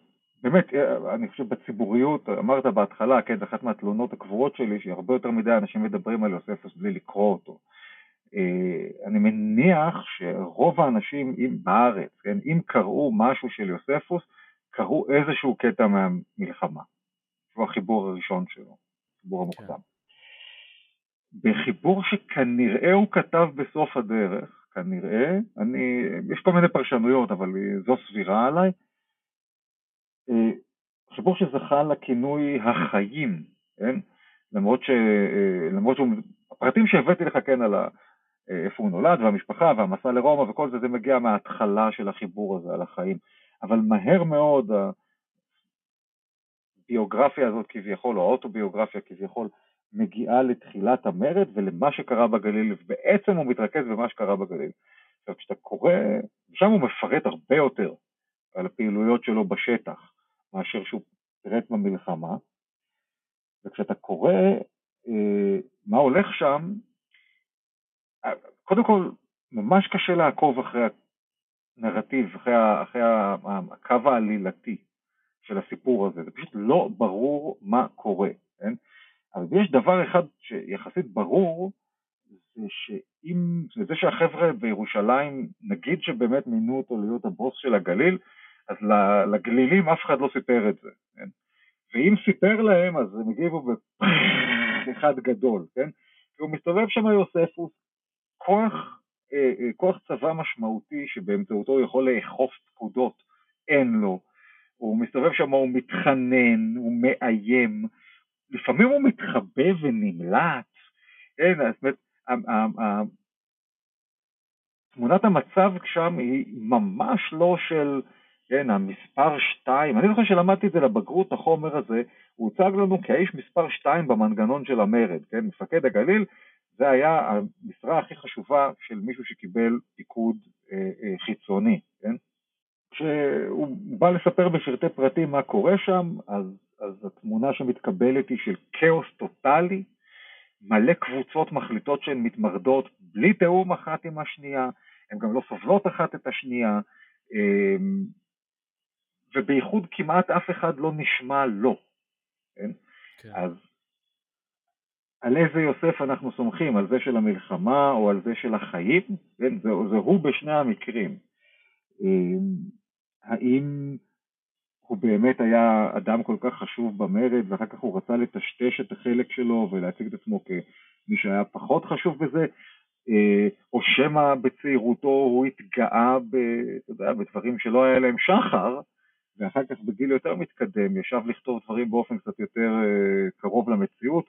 באמת, אני חושב בציבוריות, אמרת בהתחלה, כן, זו אחת מהתלונות הקבועות שלי, שהרבה יותר מדי אנשים מדברים על יוספוס בלי לקרוא אותו. אה, אני מניח שרוב האנשים אם בארץ, כן, אם קראו משהו של יוספוס, קראו איזשהו קטע מהמלחמה. שהוא החיבור הראשון שלו, חיבור המוקדם. כן. בחיבור שכנראה הוא כתב בסוף הדרך, כנראה, אני, יש כל מיני פרשנויות, אבל זו סבירה עליי, אה, חיבור שזכה לכינוי החיים, כן? למרות, ש, אה, למרות שהוא, הפרטים שהבאתי לך כן על, אה, איפה הוא נולד והמשפחה והמסע לרומא וכל זה, זה מגיע מההתחלה של החיבור הזה על החיים. אבל מהר מאוד הביוגרפיה הזאת כביכול, או האוטוביוגרפיה כביכול, מגיעה לתחילת המרד ולמה שקרה בגליל, ובעצם הוא מתרכז במה שקרה בגליל. עכשיו כשאתה קורא, שם הוא מפרט הרבה יותר על הפעילויות שלו בשטח, מאשר שהוא פירט במלחמה, וכשאתה קורא אה, מה הולך שם, קודם כל, ממש קשה לעקוב אחרי הנרטיב, אחרי, אחרי הקו העלילתי של הסיפור הזה, זה פשוט לא ברור מה קורה, כן? אבל יש דבר אחד שיחסית ברור, זה שאם, זה שהחבר'ה בירושלים, נגיד שבאמת מינו אותו להיות הבוס של הגליל, אז לגלילים אף אחד לא סיפר את זה, כן? ואם סיפר להם אז הם הגיבו באחד גדול, כן? כי הוא מסתובב שם יוספוס, כוח, אה, אה, כוח צבא משמעותי שבאמצעותו הוא יכול לאכוף פקודות, אין לו. הוא מסתובב שם, הוא מתחנן, הוא מאיים, לפעמים הוא מתחבא ונמלט, כן, זאת אומרת, תמונת המצב שם היא ממש לא של, כן, המספר 2, אני זוכר שלמדתי את זה לבגרות, החומר הזה, הוא הוצג לנו כאיש מספר 2 במנגנון של המרד, כן, מפקד הגליל, זה היה המשרה הכי חשובה של מישהו שקיבל פיקוד אה, אה, חיצוני, כן? כשהוא בא לספר בפרטי פרטים מה קורה שם, אז, אז התמונה שמתקבלת היא של כאוס טוטאלי, מלא קבוצות מחליטות שהן מתמרדות בלי תיאום אחת עם השנייה, הן גם לא סובלות אחת את השנייה, אמ, ובייחוד כמעט אף אחד לא נשמע לא. כן? כן. אז על איזה יוסף אנחנו סומכים, על זה של המלחמה או על זה של החיים? כן? זה, זה הוא בשני המקרים. אמ, האם הוא באמת היה אדם כל כך חשוב במרד ואחר כך הוא רצה לטשטש את החלק שלו ולהציג את עצמו כמי שהיה פחות חשוב בזה, אה, או שמא בצעירותו הוא התגאה ב, יודע, בדברים שלא היה להם שחר, ואחר כך בגיל יותר מתקדם ישב לכתוב דברים באופן קצת יותר אה, קרוב למציאות.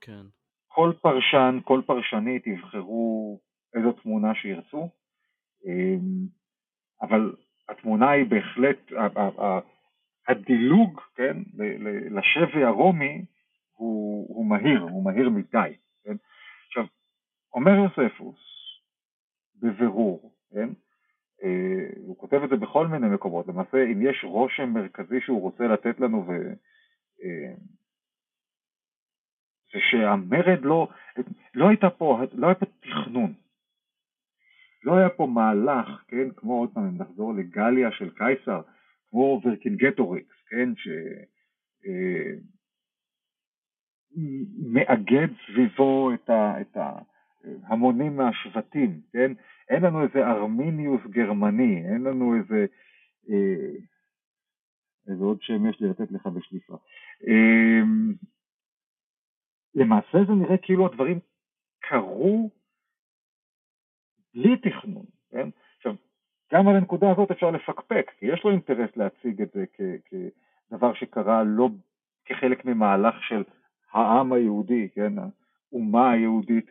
כן. כל פרשן, כל פרשנית יבחרו איזו תמונה שירצו, אה, אבל התמונה היא בהחלט, הדילוג, כן, לשבי הרומי הוא, הוא מהיר, הוא מהיר מדי, כן? עכשיו, אומר יוספוס בבירור, כן, אה, הוא כותב את זה בכל מיני מקומות, למעשה אם יש רושם מרכזי שהוא רוצה לתת לנו ו... אה, זה שהמרד לא, לא הייתה פה, לא היה פה תכנון, לא היה פה מהלך, כן, כמו עוד פעם, אם נחזור לגליה של קיסר, כמו ורקינגטוריקס, כן, שמאגד אה, סביבו את, ה, את ההמונים מהשבטים, כן, אין לנו איזה ארמיניוס גרמני, אין לנו איזה, אה, איזה עוד שם יש לי לתת לך בשליפה. אה, למעשה זה נראה כאילו הדברים קרו בלי תכנון, כן? עכשיו, גם על הנקודה הזאת אפשר לפקפק, כי יש לו אינטרס להציג את זה כ- כדבר שקרה לא כחלק ממהלך של העם היהודי, כן, האומה היהודית,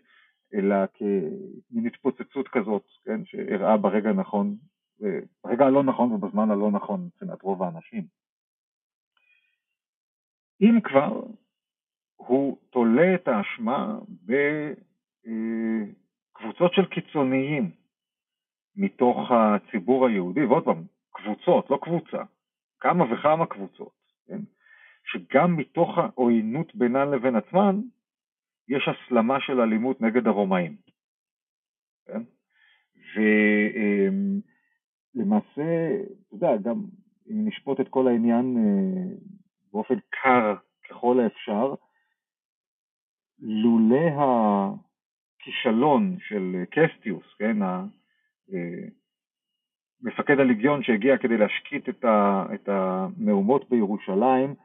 אלא כמין התפוצצות כזאת, כן, שאירעה ברגע הנכון, ברגע הלא נכון ובזמן הלא נכון מבחינת רוב האנשים. אם כבר, הוא תולה את האשמה ב... קבוצות של קיצוניים מתוך הציבור היהודי, ועוד פעם, קבוצות, לא קבוצה, כמה וכמה קבוצות, כן? שגם מתוך העוינות בינן לבין עצמן, יש הסלמה של אלימות נגד הרומאים. כן? ולמעשה, אתה יודע, גם אם נשפוט את כל העניין אה, באופן קר ככל האפשר, לולא הכישלון של קסטיוס, כן, אה, מפקד הליגיון שהגיע כדי להשקיט את, ה, את המהומות בירושלים,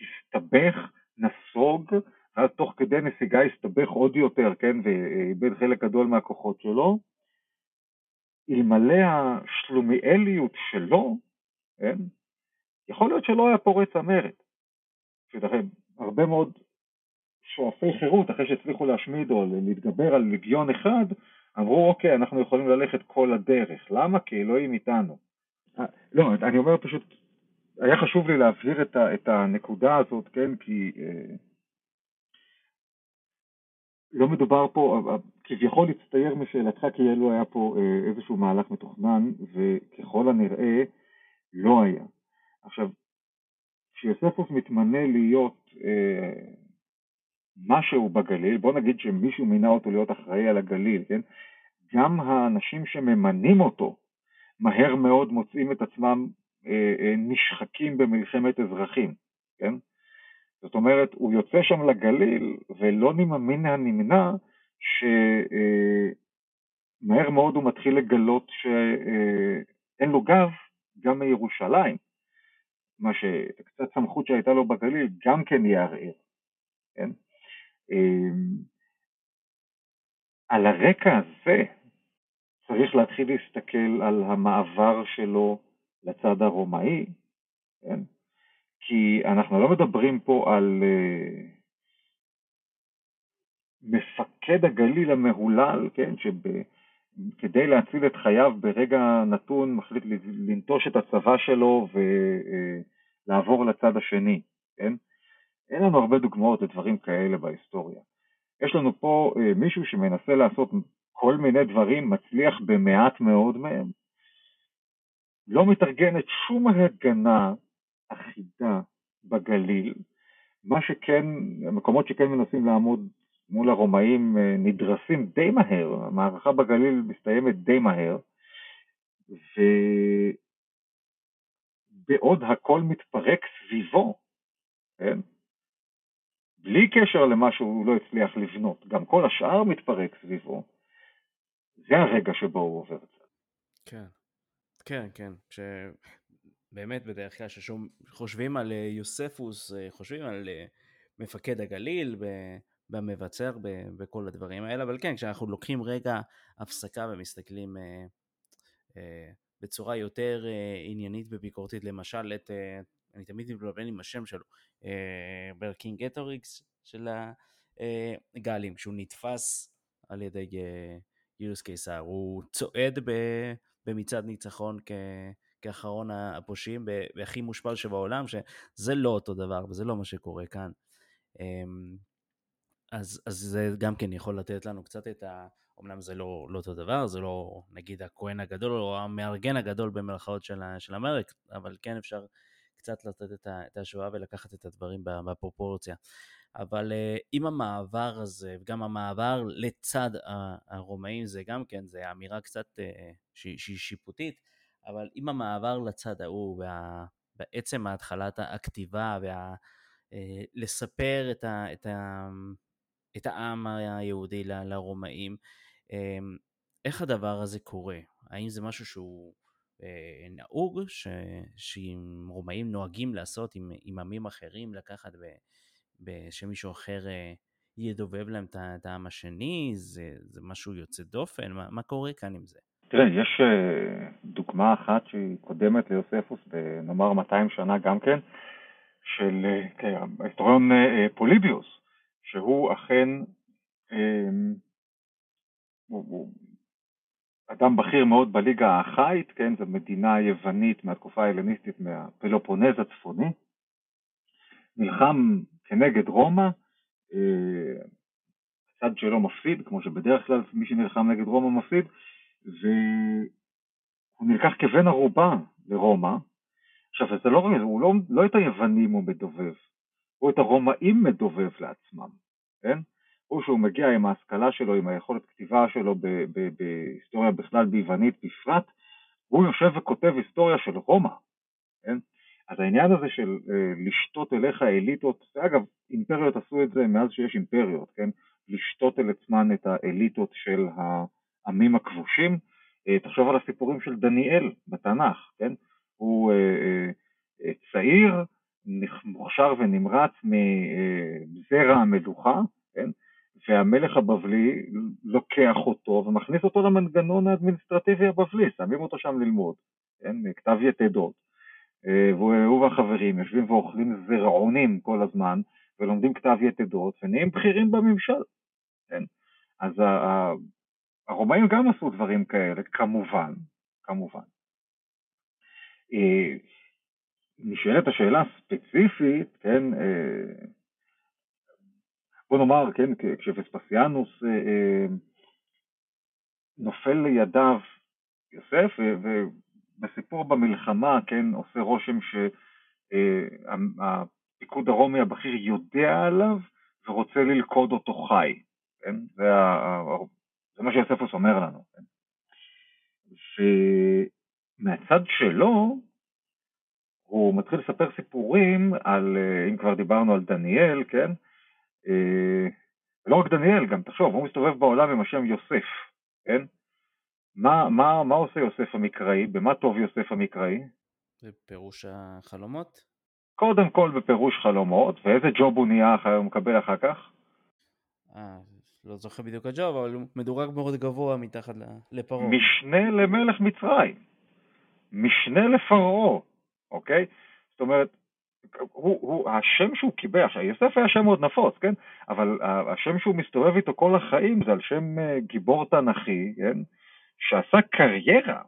הסתבך, נסוג, ואז תוך כדי נסיגה הסתבך עוד יותר, כן, ואיבד חלק גדול מהכוחות שלו. אלמלא השלומיאליות שלו, כן, יכול להיות שלא היה פורץ המרד. הרבה מאוד שואפי חירות, אחרי שהצליחו להשמיד או להתגבר על לגיון אחד, אמרו אוקיי, אנחנו יכולים ללכת כל הדרך. למה? כי אלוהים איתנו. אה, לא, אני אומר פשוט, היה חשוב לי להבהיר את, ה, את הנקודה הזאת, כן, כי אה, לא מדובר פה, אה, אה, כביכול הצטייר משאלתך כאילו היה פה אה, איזשהו מהלך מתוכנן, וככל הנראה לא היה. עכשיו, כשיוספוס מתמנה להיות אה, משהו בגליל, בוא נגיד שמישהו מינה אותו להיות אחראי על הגליל, כן? גם האנשים שממנים אותו מהר מאוד מוצאים את עצמם אה, אה, נשחקים במלחמת אזרחים, כן? זאת אומרת, הוא יוצא שם לגליל ולא מן הנמנע שמהר מאוד הוא מתחיל לגלות שאין לו גב גם מירושלים, מה שקצת סמכות שהייתה לו בגליל גם כן יערער, כן? על הרקע הזה צריך להתחיל להסתכל על המעבר שלו לצד הרומאי, כן? כי אנחנו לא מדברים פה על uh, מפקד הגליל המהולל, כן, שכדי להציל את חייו ברגע נתון מחליט לנטוש את הצבא שלו ולעבור uh, לצד השני, כן? אין לנו הרבה דוגמאות לדברים כאלה בהיסטוריה. יש לנו פה uh, מישהו שמנסה לעשות כל מיני דברים, מצליח במעט מאוד מהם, לא מתארגנת שום הגנה אחידה בגליל, מה שכן, המקומות שכן מנסים לעמוד מול הרומאים אה, נדרסים די מהר, המערכה בגליל מסתיימת די מהר, ובעוד הכל מתפרק סביבו, כן? בלי קשר למה שהוא לא הצליח לבנות, גם כל השאר מתפרק סביבו, זה הרגע שבו הוא עובר זה. כן, כן, כן. ש... באמת בדרך כלל כשחושבים על אה, יוספוס, אה, חושבים על אה, מפקד הגליל, במבצר, בכל הדברים האלה, אבל כן, כשאנחנו לוקחים רגע הפסקה ומסתכלים בצורה יותר עניינית וביקורתית, למשל את, אני תמיד מתבלבל עם השם שלו, ורקינגטוריקס של הגלים, כשהוא נתפס על ידי יולוס קיסר, הוא צועד במצעד ניצחון. כאחרון הפושעים והכי מושפל שבעולם, שזה לא אותו דבר וזה לא מה שקורה כאן. אמ, אז, אז זה גם כן יכול לתת לנו קצת את ה... אמנם זה לא, לא אותו דבר, זה לא נגיד הכהן הגדול או המארגן הגדול במרכאות של, של המרק, אבל כן אפשר קצת לתת את, ההשוואה ולקחת את הדברים בפרופורציה. אבל uh, עם המעבר הזה, וגם המעבר לצד הרומאים, זה גם כן, זה אמירה קצת uh, שהיא שיפוטית, אבל עם המעבר לצד ההוא, ובעצם התחלת הכתיבה, וה, אה, את, ה, את, ה, את העם היהודי ל, לרומאים, אה, איך הדבר הזה קורה? האם זה משהו שהוא אה, נהוג, ש, שאם רומאים נוהגים לעשות עם, עם עמים אחרים, לקחת ב, ב, שמישהו אחר ידובב להם את העם השני? זה, זה משהו יוצא דופן? מה, מה קורה כאן עם זה? תראה, יש אה, דוגמה אחת שהיא קודמת ליוספוס בנאמר 200 שנה גם כן, של אה, כן, ההיסטוריון אה, פוליביוס, שהוא אכן הוא, הוא אדם בכיר מאוד בליגה האחאית, כן, זו מדינה יוונית מהתקופה ההלניסטית מהפלופונז הצפוני, נלחם כנגד רומא, הצד שלו מפסיד, כמו שבדרך כלל מי שנלחם נגד רומא מפסיד, והוא נלקח כבן ערובה לרומא. עכשיו, זה לא, הוא לא, לא את היוונים הוא מדובב, הוא את הרומאים מדובב לעצמם, כן? הוא שהוא מגיע עם ההשכלה שלו, עם היכולת כתיבה שלו בהיסטוריה בכלל, ביוונית בפרט, הוא יושב וכותב היסטוריה של רומא, כן? אז העניין הזה של אה, לשתות אליך אליטות, אגב, אימפריות עשו את זה מאז שיש אימפריות, כן? לשתות אל עצמן את האליטות של. העמים הכבושים. אה, תחשוב על הסיפורים של דניאל בתנ"ך, כן? הוא אה, אה, צעיר, מוכשר ונמרץ מזרע המלוכה, כן? והמלך הבבלי לוקח אותו ומכניס אותו למנגנון האדמיניסטרטיבי הבבלי, שמים אותו שם ללמוד, כן? כתב יתדות. והוא והחברים יושבים ואוכלים זרעונים כל הזמן ולומדים כתב יתדות ונהיים בכירים בממשל. כן? אז הרומאים גם עשו דברים כאלה, כמובן, כמובן. אה, נשאלת השאלה הספציפית, כן, אה, בוא נאמר, כן, כשוספסיאנוס אה, נופל לידיו יוסף, ובסיפור במלחמה, כן, עושה רושם שהפיקוד הרומי הבכיר יודע עליו ורוצה ללכוד אותו חי, כן, זה זה מה שיוספוס אומר לנו. כן? ומהצד שלו, הוא מתחיל לספר סיפורים על, אה, אם כבר דיברנו על דניאל, כן? אה, ולא רק דניאל, גם תחשוב, הוא מסתובב בעולם עם השם יוסף, כן? מה, מה, מה עושה יוסף המקראי? במה טוב יוסף המקראי? בפירוש החלומות? קודם כל בפירוש חלומות, ואיזה ג'וב הוא נהיה, הוא מקבל אחר כך? אה, לא זוכר בדיוק הג'וב, אבל הוא מדורג מאוד גבוה מתחת לפרעה. משנה למלך מצרים. משנה לפרעה, אוקיי? זאת אומרת, הוא, הוא, השם שהוא קיבל, עכשיו יוסף היה שם מאוד נפוץ, כן? אבל השם שהוא מסתובב איתו כל החיים זה על שם אה, גיבור תנכי, כן? שעשה קריירה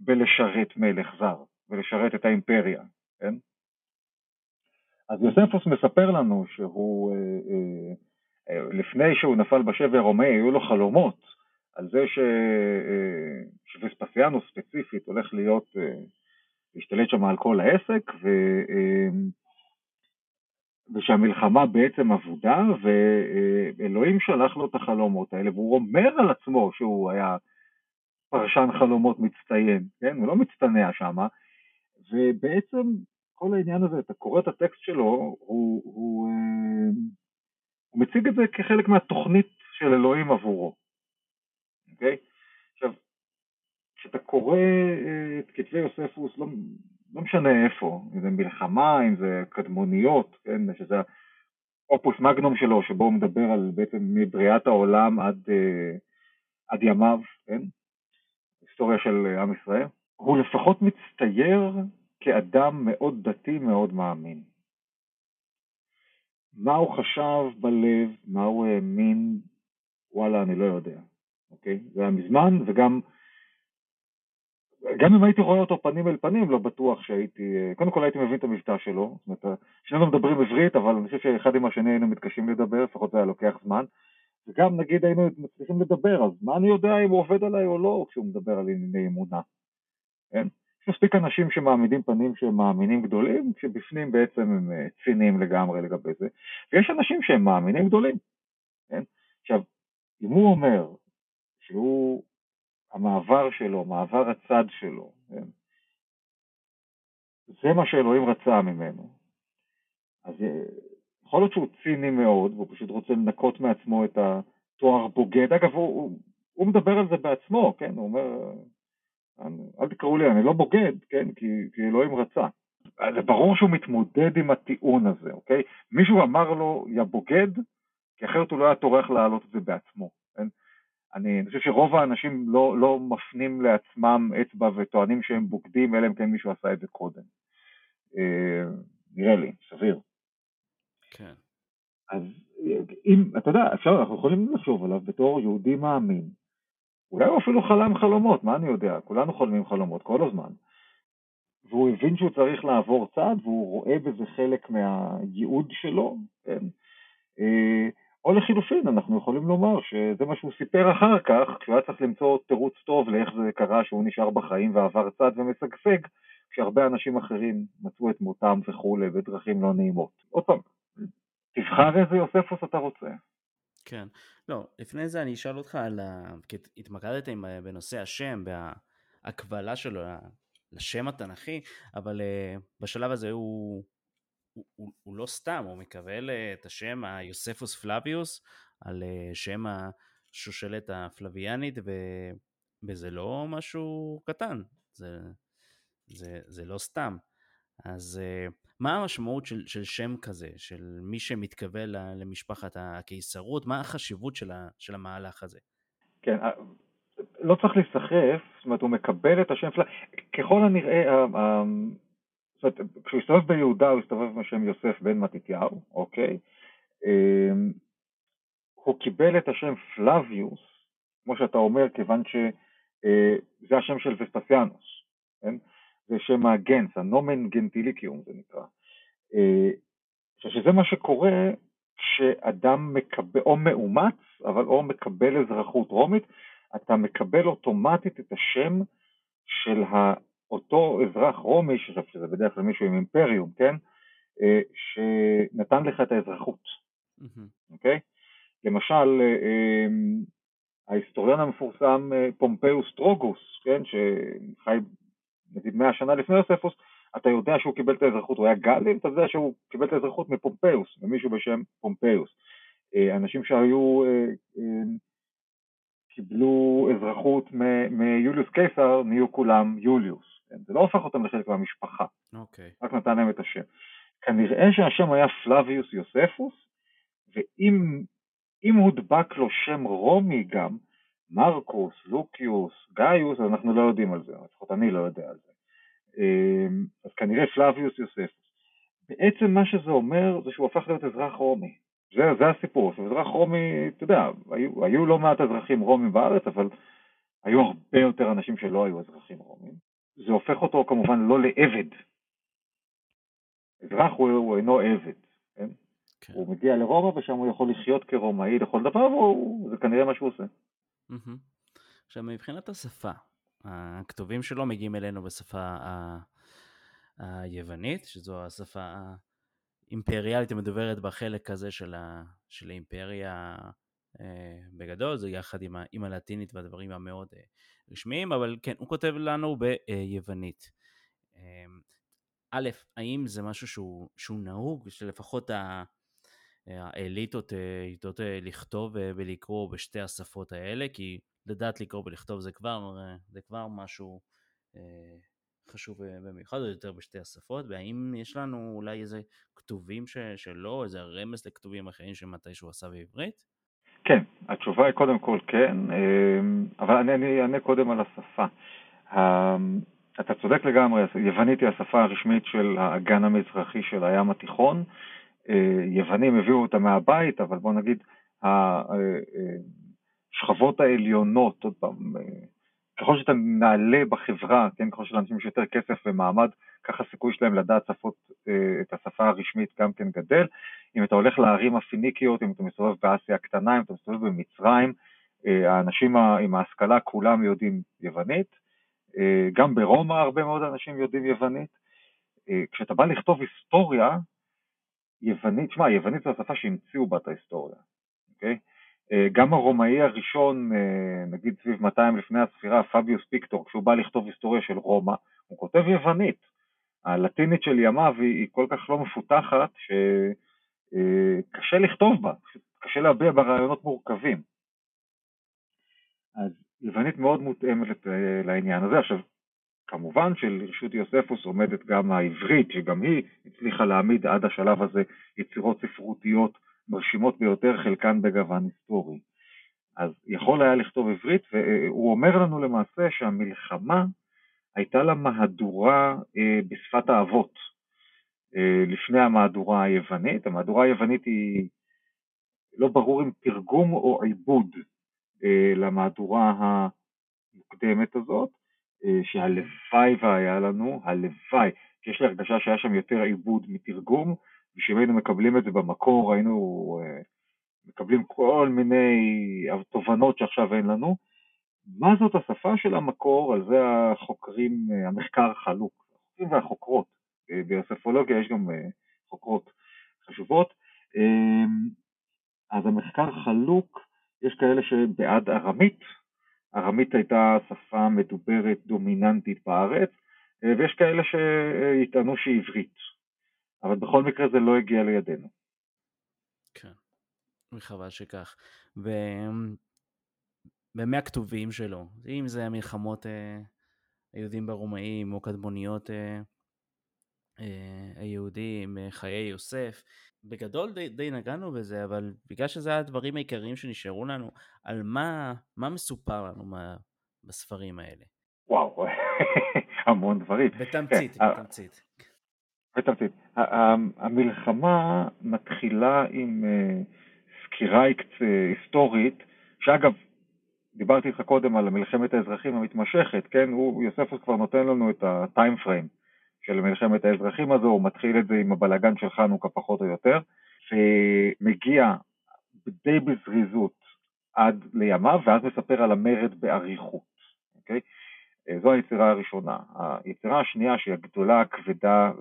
בלשרת מלך זר ולשרת את האימפריה, כן? אז יוספוס מספר לנו שהוא, אה, אה, לפני שהוא נפל בשבי הרומאי, היו לו חלומות על זה ש... שווספסיאנוס ספציפית הולך להיות, להשתלט שם על כל העסק, ו... אה, ושהמלחמה בעצם אבודה, ואלוהים שלח לו את החלומות האלה, והוא אומר על עצמו שהוא היה פרשן חלומות מצטיין, כן? הוא לא מצטנע שם, ובעצם כל העניין הזה, אתה קורא את הטקסט שלו, הוא, הוא, אה, הוא מציג את זה כחלק מהתוכנית של אלוהים עבורו, אוקיי? עכשיו, כשאתה קורא אה, את כתבי יוספוס, לא, לא משנה איפה, אם זה מלחמה, אם זה קדמוניות, כן? שזה האופוס מגנום שלו, שבו הוא מדבר על בעצם מבריאת העולם עד, אה, עד ימיו, כן? היסטוריה של עם ישראל. הוא לפחות מצטייר כאדם מאוד דתי, מאוד מאמין. מה הוא חשב בלב, מה הוא האמין, וואלה, אני לא יודע, אוקיי? זה היה מזמן, וגם גם אם הייתי רואה אותו פנים אל פנים, לא בטוח שהייתי, קודם כל הייתי מבין את המבטא שלו, זאת אומרת, שנינו מדברים עברית, אבל אני חושב שאחד עם השני היינו מתקשים לדבר, לפחות זה היה לוקח זמן, וגם נגיד היינו מצליחים לדבר, אז מה אני יודע אם הוא עובד עליי או לא כשהוא מדבר על ענייני אמונה, כן? יש מספיק אנשים שמעמידים פנים שהם מאמינים גדולים, כשבפנים בעצם הם אה, ציניים לגמרי לגבי זה, ויש אנשים שהם מאמינים גדולים, כן? עכשיו, אם הוא אומר שהוא, המעבר שלו, מעבר הצד שלו, כן? זה מה שאלוהים רצה ממנו, אז אה, יכול להיות שהוא ציני מאוד, והוא פשוט רוצה לנקות מעצמו את התואר בוגד. אגב, הוא, הוא, הוא מדבר על זה בעצמו, כן? הוא אומר, אל תקראו לי, אני לא בוגד, כן? כי, כי אלוהים רצה. זה ברור שהוא מתמודד עם הטיעון הזה, אוקיי? מישהו אמר לו, יא בוגד, כי אחרת הוא לא היה טורח להעלות את זה בעצמו? אני, אני חושב שרוב האנשים לא, לא מפנים לעצמם אצבע וטוענים שהם בוגדים, אלא אם כן מישהו עשה את זה קודם. אה, נראה לי, סביר. כן. אז אם, אתה יודע, אפשר, אנחנו יכולים לחשוב עליו בתור יהודי מאמין. אולי הוא אפילו חלם חלומות, מה אני יודע? כולנו חולמים חלומות כל הזמן. והוא הבין שהוא צריך לעבור צעד, והוא רואה בזה חלק מהייעוד שלו, כן? אה, או לחילופין, אנחנו יכולים לומר שזה מה שהוא סיפר אחר כך, כשהוא היה צריך למצוא תירוץ טוב לאיך זה קרה שהוא נשאר בחיים ועבר צד ומשגשג, כשהרבה אנשים אחרים מצאו את מותם וכולי בדרכים לא נעימות. עוד פעם, תבחר איזה יוספוס אתה רוצה. כן. לא, לפני זה אני אשאל אותך על ה... כי התמקדתם בנושא השם, בהקבלה שלו לשם התנ"כי, אבל uh, בשלב הזה הוא, הוא, הוא, הוא לא סתם, הוא מקבל uh, את השם היוספוס פלביוס על uh, שם השושלת הפלביאנית. וזה לא משהו קטן, זה, זה, זה לא סתם. אז uh, מה המשמעות של, של שם כזה, של מי שמתקבל למשפחת הקיסרות, מה החשיבות של, ה, של המהלך הזה? כן, אה, לא צריך להיסחף, זאת אומרת הוא מקבל את השם, ככל הנראה, זאת אומרת, כשהוא הסתובב ביהודה הוא הסתובב בשם יוסף בן מתתיהו, אוקיי? אמ, הוא קיבל את השם פלביוס, כמו שאתה אומר, כיוון שזה אה, השם של וספסיאנוס, כן? זה שם הגנס, הנומן גנטיליקיום זה נקרא. אה, שזה מה שקורה כשאדם מקבל, או מאומץ, אבל או מקבל אזרחות רומית, אתה מקבל אוטומטית את השם של אותו אזרח רומי, שזה בדרך כלל מישהו עם אימפריום, כן? אה, שנתן לך את האזרחות, אוקיי? Mm-hmm. Okay? למשל, אה, ההיסטוריון המפורסם פומפיוס טרוגוס, כן? שחי נגיד מאה שנה לפני יוספוס, אתה יודע שהוא קיבל את האזרחות, הוא היה גלי, אתה יודע שהוא קיבל את האזרחות מפומפיוס, ממישהו בשם פומפיוס. אנשים שהיו, קיבלו אזרחות מיוליוס קיסר, נהיו כולם יוליוס. כן? זה לא הופך אותם לחלק מהמשפחה, okay. אוקיי. רק נתן להם את השם. כנראה שהשם היה פלביוס יוספוס, ואם הודבק לו שם רומי גם, מרקוס, לוקיוס, גאיוס, אז אנחנו לא יודעים על זה, לפחות אני לא יודע על זה. אמ, אז כנראה פלביוס יוספוס. בעצם מה שזה אומר זה שהוא הפך להיות אזרח רומי. זה, זה הסיפור. אזרח רומי, אתה יודע, היו, היו לא מעט אזרחים רומים בארץ, אבל היו הרבה יותר אנשים שלא היו אזרחים רומים. זה הופך אותו כמובן לא לעבד. אזרח הוא, הוא אינו עבד, כן? כן? הוא מגיע לרומא ושם הוא יכול לחיות כרומאי לכל דבר, וזה כנראה מה שהוא עושה. עכשיו, מבחינת השפה, הכתובים שלו מגיעים אלינו בשפה היוונית, שזו השפה האימפריאלית המדוברת בחלק הזה של, ה, של האימפריה אה, בגדול, זה יחד עם, ה, עם הלטינית והדברים המאוד אה, רשמיים, אבל כן, הוא כותב לנו ביוונית. אה, א', האם זה משהו שהוא, שהוא נהוג, שלפחות ה... האליטות יודעות לכתוב ולקרוא בשתי השפות האלה, כי לדעת לקרוא ולכתוב זה כבר, זה כבר משהו חשוב במיוחד, או יותר בשתי השפות, והאם יש לנו אולי איזה כתובים ש, שלא, איזה רמז לכתובים אחרים שמתישהו עשה בעברית? כן, התשובה היא קודם כל כן, אבל אני, אני אענה קודם על השפה. אתה צודק לגמרי, יוונית היא השפה הרשמית של האגן המזרחי של הים התיכון. יוונים הביאו אותה מהבית, אבל בוא נגיד, השכבות העליונות, עוד פעם, ככל שאתה נעלה בחברה, כן, ככל שלאנשים יש יותר כסף ומעמד, ככה הסיכוי שלהם לדעת שפות, אה, את השפה הרשמית גם כן גדל. אם אתה הולך לערים הפיניקיות, אם אתה מסתובב באסיה הקטנה, אם אתה מסתובב במצרים, אה, האנשים עם ההשכלה כולם יודעים יוונית. אה, גם ברומא הרבה מאוד אנשים יודעים יוונית. כשאתה בא לכתוב היסטוריה, יוונית, שמע, יוונית זו השפה שהמציאו בה את ההיסטוריה, אוקיי? גם הרומאי הראשון, נגיד סביב 200 לפני הספירה, פביוס פיקטור, כשהוא בא לכתוב היסטוריה של רומא, הוא כותב יוונית. הלטינית של ימיו היא, היא כל כך לא מפותחת שקשה אה, לכתוב בה, קשה להביע בה רעיונות מורכבים. אז יוונית מאוד מותאמת לעניין הזה. עכשיו, כמובן שלרשות יוספוס עומדת גם העברית, שגם היא הצליחה להעמיד עד השלב הזה יצירות ספרותיות מרשימות ביותר, חלקן בגוון היסטורי. אז יכול היה לכתוב עברית, והוא אומר לנו למעשה שהמלחמה הייתה לה מהדורה אה, בשפת האבות, אה, לפני המהדורה היוונית. המהדורה היוונית היא לא ברור אם תרגום או עיבוד אה, למהדורה המוקדמת הזאת, שהלוואי והיה לנו, הלוואי, כי יש לי הרגשה שהיה שם יותר עיבוד מתרגום, ושאם היינו מקבלים את זה במקור היינו אה, מקבלים כל מיני תובנות שעכשיו אין לנו. מה זאת השפה של המקור? על זה החוקרים, אה, המחקר חלוק, החוקרים והחוקרות. אה, ביוספולוגיה יש גם חוקרות חשובות. אז המחקר חלוק, יש כאלה שבעד ארמית, ארמית הייתה שפה מדוברת דומיננטית בארץ, ויש כאלה שיטענו שהיא עברית. אבל בכל מקרה זה לא הגיע לידינו. כן, וחבל שכך. ו... ומי הכתובים שלו, אם זה המלחמות אה, היהודים ברומאים או קדמוניות אה, אה, היהודים, אה, חיי יוסף, בגדול די, די נגענו בזה, אבל בגלל שזה הדברים העיקריים שנשארו לנו, על מה, מה מסופר לנו מה, בספרים האלה? וואו, *laughs* המון דברים. בתמצית, כן, בתמצית. בתמצית. המלחמה מתחילה עם אה, סקירה היסטורית, שאגב, דיברתי איתך קודם על מלחמת האזרחים המתמשכת, כן? הוא, יוספוס כבר נותן לנו את הטיים פריים של מלחמת האזרחים הזו, הוא מתחיל את זה עם הבלגן של חנוכה פחות או יותר, ומגיע די בזריזות עד לימיו, ואז מספר על המרד באריכות, אוקיי? אה, זו היצירה הראשונה. היצירה השנייה, שהיא הגדולה, הכבדה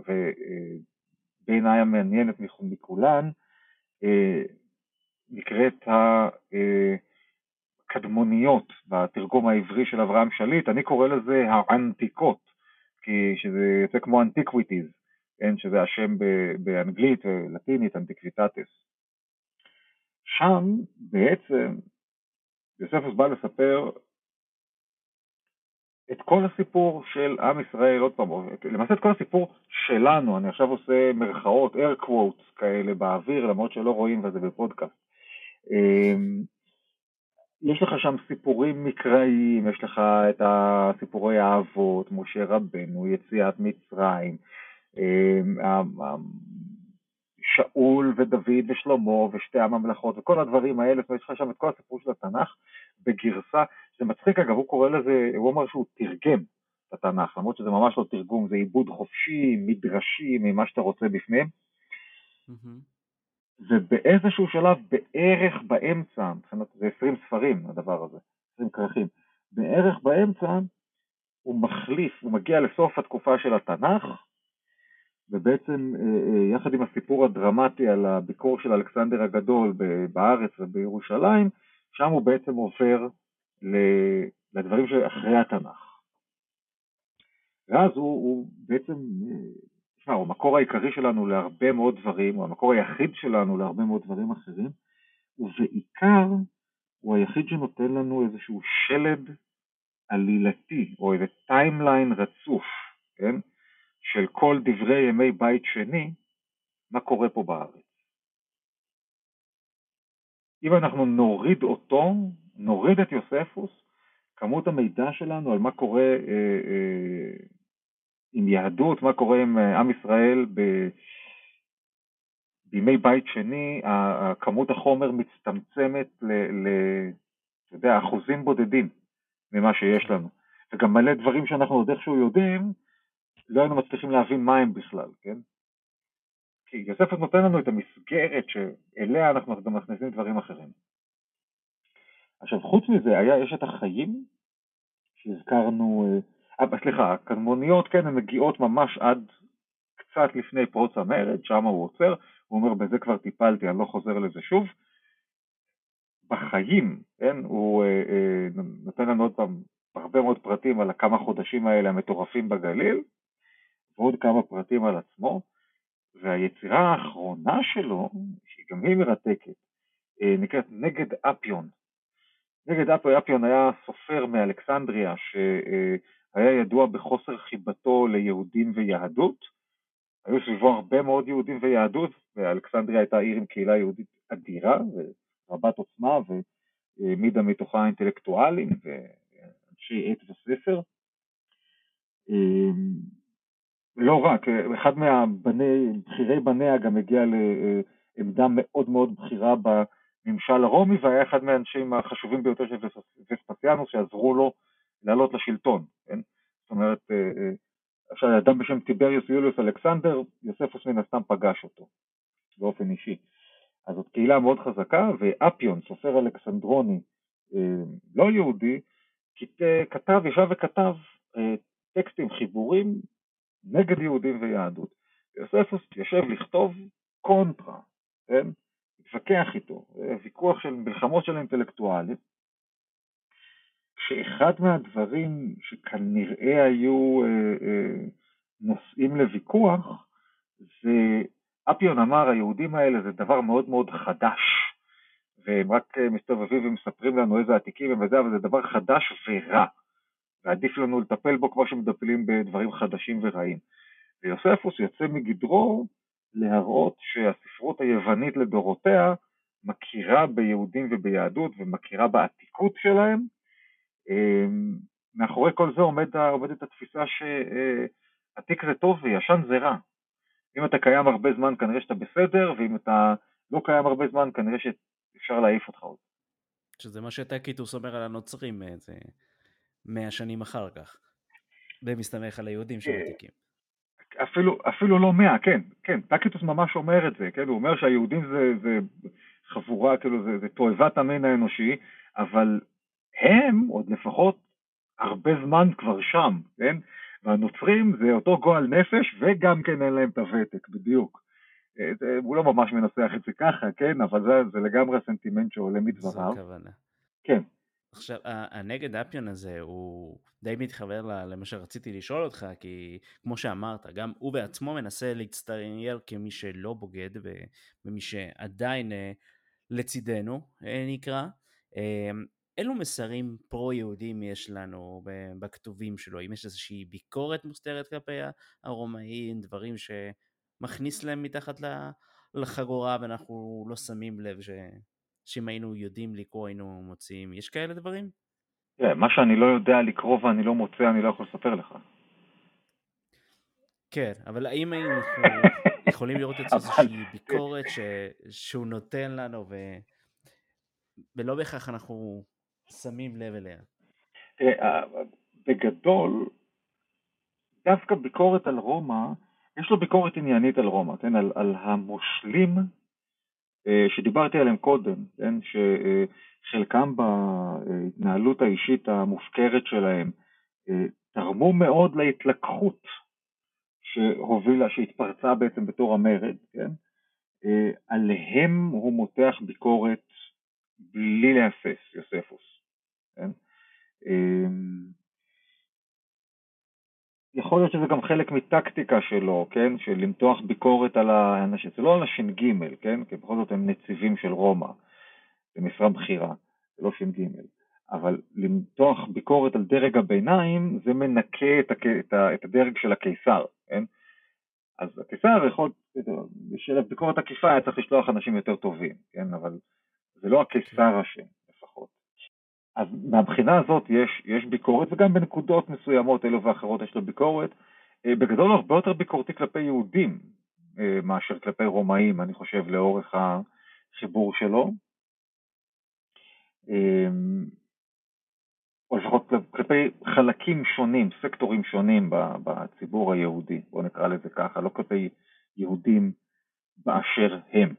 ובעיניי המעניינת מכולן, אה, נקראת הקדמוניות בתרגום העברי של אברהם שליט, אני קורא לזה האנטיקות, כי שזה יוצא כמו Antiquities, כן, שזה השם באנגלית ולטינית, Antiquitates. שם בעצם יוספוס בא לספר את כל הסיפור של עם ישראל, עוד פעם, למעשה את כל הסיפור שלנו, אני עכשיו עושה מרכאות, air quotes כאלה באוויר, למרות שלא רואים וזה בפודקאסט. אמ, יש לך שם סיפורים מקראיים, יש לך את הסיפורי האבות, משה רבנו, יציאת מצרים, אמ, שאול ודוד ושלמה ושתי הממלכות וכל הדברים האלה, יש לך שם את כל הסיפור של התנ"ך בגרסה, זה מצחיק אגב, הוא קורא לזה, הוא אומר שהוא תרגם את התנ"ך, למרות שזה ממש לא תרגום, זה עיבוד חופשי, מדרשי, ממה שאתה רוצה בפנים. ובאיזשהו שלב, בערך באמצע, מבחינת זה 20 ספרים הדבר הזה, 20 כרכים, בערך באמצע הוא מחליף, הוא מגיע לסוף התקופה של התנ"ך, ובעצם אה, אה, יחד עם הסיפור הדרמטי על הביקור של אלכסנדר הגדול בארץ ובירושלים, שם הוא בעצם עובר לדברים שאחרי התנ"ך. ואז הוא, הוא בעצם, תשמע, הוא המקור העיקרי שלנו להרבה מאוד דברים, הוא המקור היחיד שלנו להרבה מאוד דברים אחרים, ובעיקר הוא היחיד שנותן לנו איזשהו שלד עלילתי, או איזה timeline רצוף, כן? של כל דברי ימי בית שני, מה קורה פה בארץ. אם אנחנו נוריד אותו, נוריד את יוספוס, כמות המידע שלנו על מה קורה אה, אה, עם יהדות, מה קורה עם אה, עם ישראל ב... בימי בית שני, כמות החומר מצטמצמת ל... ל... אתה יודע, אחוזים בודדים ממה שיש לנו. וגם מלא דברים שאנחנו עוד איכשהו יודעים, לא היינו מצליחים להבין מה הם בכלל, כן? כי יוספוס נותן לנו את המסגרת שאליה אנחנו גם מכניסים דברים אחרים. עכשיו חוץ מזה היה, יש את החיים שהזכרנו, אה סליחה, הקדמוניות כן הן מגיעות ממש עד קצת לפני פרוץ המרד, שם הוא עוצר, הוא אומר בזה כבר טיפלתי, אני לא חוזר לזה שוב. בחיים, כן, הוא אה, אה, נותן לנו עוד פעם הרבה מאוד פרטים על הכמה חודשים האלה המטורפים בגליל, ועוד כמה פרטים על עצמו, והיצירה האחרונה שלו, שהיא גם היא מרתקת, אה, נקראת נגד אפיון. נגד אפיון היה סופר מאלכסנדריה שהיה ידוע בחוסר חיבתו ליהודים ויהדות. היו סביבו הרבה מאוד יהודים ויהדות, ואלכסנדריה הייתה עיר עם קהילה יהודית אדירה ורבת עוצמה והעמידה מתוכה אינטלקטואלים ואנשי עת וספר. אה, לא רק, אחד מבכירי בניה גם הגיע לעמדה מאוד מאוד בכירה בממשל הרומי והיה אחד מהאנשים החשובים ביותר של וספסיאנוס שעזרו לו לעלות לשלטון, כן? זאת אומרת, אה, אה, עכשיו אדם בשם טיבריוס יוליוס אלכסנדר, יוספוס מן הסתם פגש אותו באופן אישי. אז זאת קהילה מאוד חזקה, ואפיון, סופר אלכסנדרוני אה, לא יהודי, כתב, ישב וכתב טקסטים, חיבורים נגד יהודים ויהדות. יוספוס יושב לכתוב קונטרה, כן? להתווכח איתו, ויכוח של מלחמות של אינטלקטואלים, שאחד מהדברים שכנראה היו אה, אה, נושאים לוויכוח, זה, אפיון אמר, היהודים האלה זה דבר מאוד מאוד חדש, והם רק אה, מסתובבים ומספרים לנו איזה עתיקים הם וזה, אבל זה דבר חדש ורע. ועדיף לנו לטפל בו כמו שמטפלים בדברים חדשים ורעים. ויוספוס יוצא מגדרו להראות שהספרות היוונית לדורותיה מכירה ביהודים וביהדות ומכירה בעתיקות שלהם. אמ, מאחורי כל זה עומד, עומדת התפיסה שעתיק זה טוב וישן זה רע. אם אתה קיים הרבה זמן כנראה שאתה בסדר, ואם אתה לא קיים הרבה זמן כנראה שאפשר להעיף אותך עוד. שזה מה שטקיטוס אומר על הנוצרים, אה, זה מאה שנים אחר כך, ומסתמך על היהודים שמעתיקים. אפילו, אפילו לא מאה, כן, כן, טקיטוס ממש אומר את זה, כן, הוא אומר שהיהודים זה, זה חבורה, כאילו זה, זה תועבת המין האנושי, אבל הם עוד לפחות הרבה זמן כבר שם, כן? והנוצרים זה אותו גועל נפש וגם כן אין להם את הוותק, בדיוק. אה, הוא לא ממש מנסח את זה ככה, כן? אבל זה, זה לגמרי סנטימנט שעולה מדבריו. זו הכוונה. כן. עכשיו, הנגד אפיון הזה הוא די מתחבר למה שרציתי לשאול אותך, כי כמו שאמרת, גם הוא בעצמו מנסה להצטייר כמי שלא בוגד ומי שעדיין אה, לצידנו, נקרא. אילו מסרים פרו-יהודים יש לנו בכתובים שלו? אם יש איזושהי ביקורת מוסתרת כלפי הרומאים, דברים שמכניס להם מתחת לחגורה ואנחנו לא שמים לב ש... שאם היינו יודעים לקרוא היינו מוצאים, יש כאלה דברים? Yeah, מה שאני לא יודע לקרוא ואני לא מוצא אני לא יכול לספר לך. כן, אבל האם היינו *laughs* יכולים לראות את איזושהי ביקורת ש... שהוא נותן לנו ו... ולא בהכרח אנחנו שמים לב אליה? תראה, בגדול, דווקא ביקורת על רומא, יש לו ביקורת עניינית על רומא, כן? על, על המושלים אה, שדיברתי עליהם קודם, כן? שחלקם בהתנהלות האישית המופקרת שלהם אה, תרמו מאוד להתלקחות שהובילה, שהתפרצה בעצם בתור המרד, כן? אה, עליהם הוא מותח ביקורת בלי להפס, יוספוס. כן? יכול להיות שזה גם חלק מטקטיקה שלו, כן? של למתוח ביקורת על האנשים, זה לא על הש"ג, כן? כי בכל זאת הם נציבים של רומא, זה משרה בכירה, זה לא ש"ג. אבל למתוח ביקורת על דרג הביניים, זה מנקה את, הק... את, ה... את הדרג של הקיסר, כן? אז הקיסר יכול, בשביל ביקורת עקיפה היה צריך לשלוח אנשים יותר טובים, כן? אבל זה לא הקיסר אשם. אז מהבחינה הזאת יש, יש ביקורת, וגם בנקודות מסוימות אלו ואחרות יש לו ביקורת. אה, בגדול הרבה יותר ביקורתי כלפי יהודים אה, מאשר כלפי רומאים, אני חושב, לאורך החיבור שלו. אה, או לפחות כלפי חלקים שונים, סקטורים שונים בציבור היהודי, בואו נקרא לזה ככה, לא כלפי יהודים באשר הם.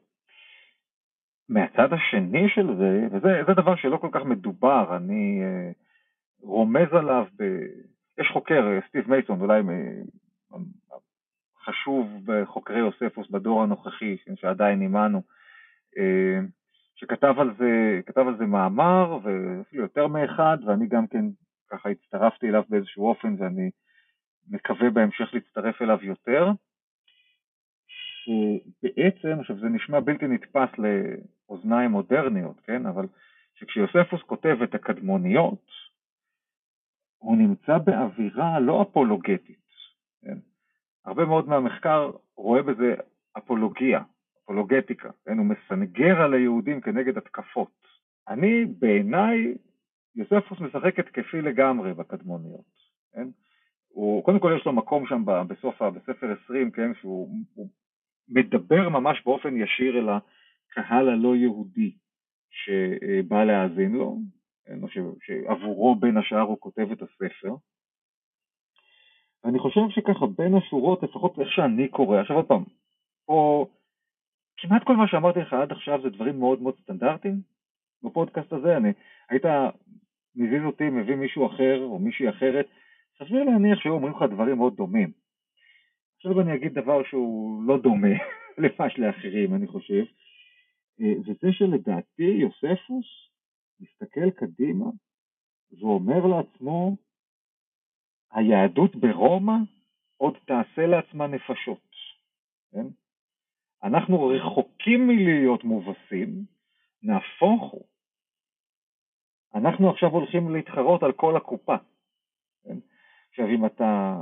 מהצד השני של זה, וזה דבר שלא כל כך מדובר, אני uh, רומז עליו, ב... יש חוקר, אה, סטיב מייסון, אולי uh, חשוב בחוקרי יוספוס בדור הנוכחי, שעדיין עימנו, uh, שכתב על זה, כתב על זה מאמר, ואפילו יותר מאחד, ואני גם כן ככה הצטרפתי אליו באיזשהו אופן, ואני מקווה בהמשך להצטרף אליו יותר. שבעצם, עכשיו זה נשמע בלתי נתפס לאוזניים מודרניות, כן? אבל שכשיוספוס כותב את הקדמוניות, הוא נמצא באווירה לא אפולוגטית. כן? הרבה מאוד מהמחקר רואה בזה אפולוגיה, אפולוגטיקה, כן? הוא מסנגר על היהודים כנגד התקפות. אני, בעיניי, יוספוס משחק התקפי לגמרי בקדמוניות. כן? הוא, קודם כל יש לו מקום שם בסוף, בספר 20, כן, שהוא מדבר ממש באופן ישיר אל הקהל הלא יהודי שבא להאזין לו, שעבורו בין השאר הוא כותב את הספר. ואני חושב שככה בין השורות, לפחות איך שאני קורא, עכשיו עוד פעם, פה כמעט כל מה שאמרתי לך עד עכשיו זה דברים מאוד מאוד סטנדרטיים בפודקאסט הזה, אני, היית מזיז אותי, מביא מישהו אחר או מישהי אחרת, סביר להניח שהיו אומרים לך דברים מאוד דומים. עכשיו אני אגיד דבר שהוא לא דומה *laughs* למה שלאחרים, אני חושב, אה, וזה שלדעתי יוספוס מסתכל קדימה ואומר לעצמו, היהדות ברומא עוד תעשה לעצמה נפשות. כן? אנחנו רחוקים מלהיות מובסים, נהפוך הוא. אנחנו עכשיו הולכים להתחרות על כל הקופה. כן? עכשיו אם אתה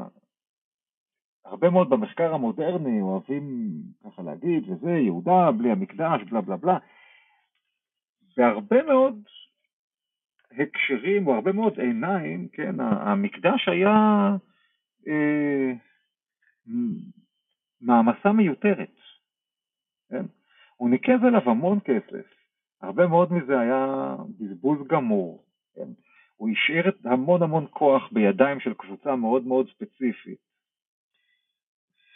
הרבה מאוד במחקר המודרני אוהבים ככה להגיד, וזה יהודה בלי המקדש, בלה בלה בלה. בהרבה מאוד הקשרים, או הרבה מאוד עיניים, כן, המקדש היה אה, מעמסה מיותרת. כן? הוא ניקז עליו המון כסף, הרבה מאוד מזה היה בזבוז גמור. כן? הוא השאיר המון המון כוח בידיים של קבוצה מאוד מאוד ספציפית.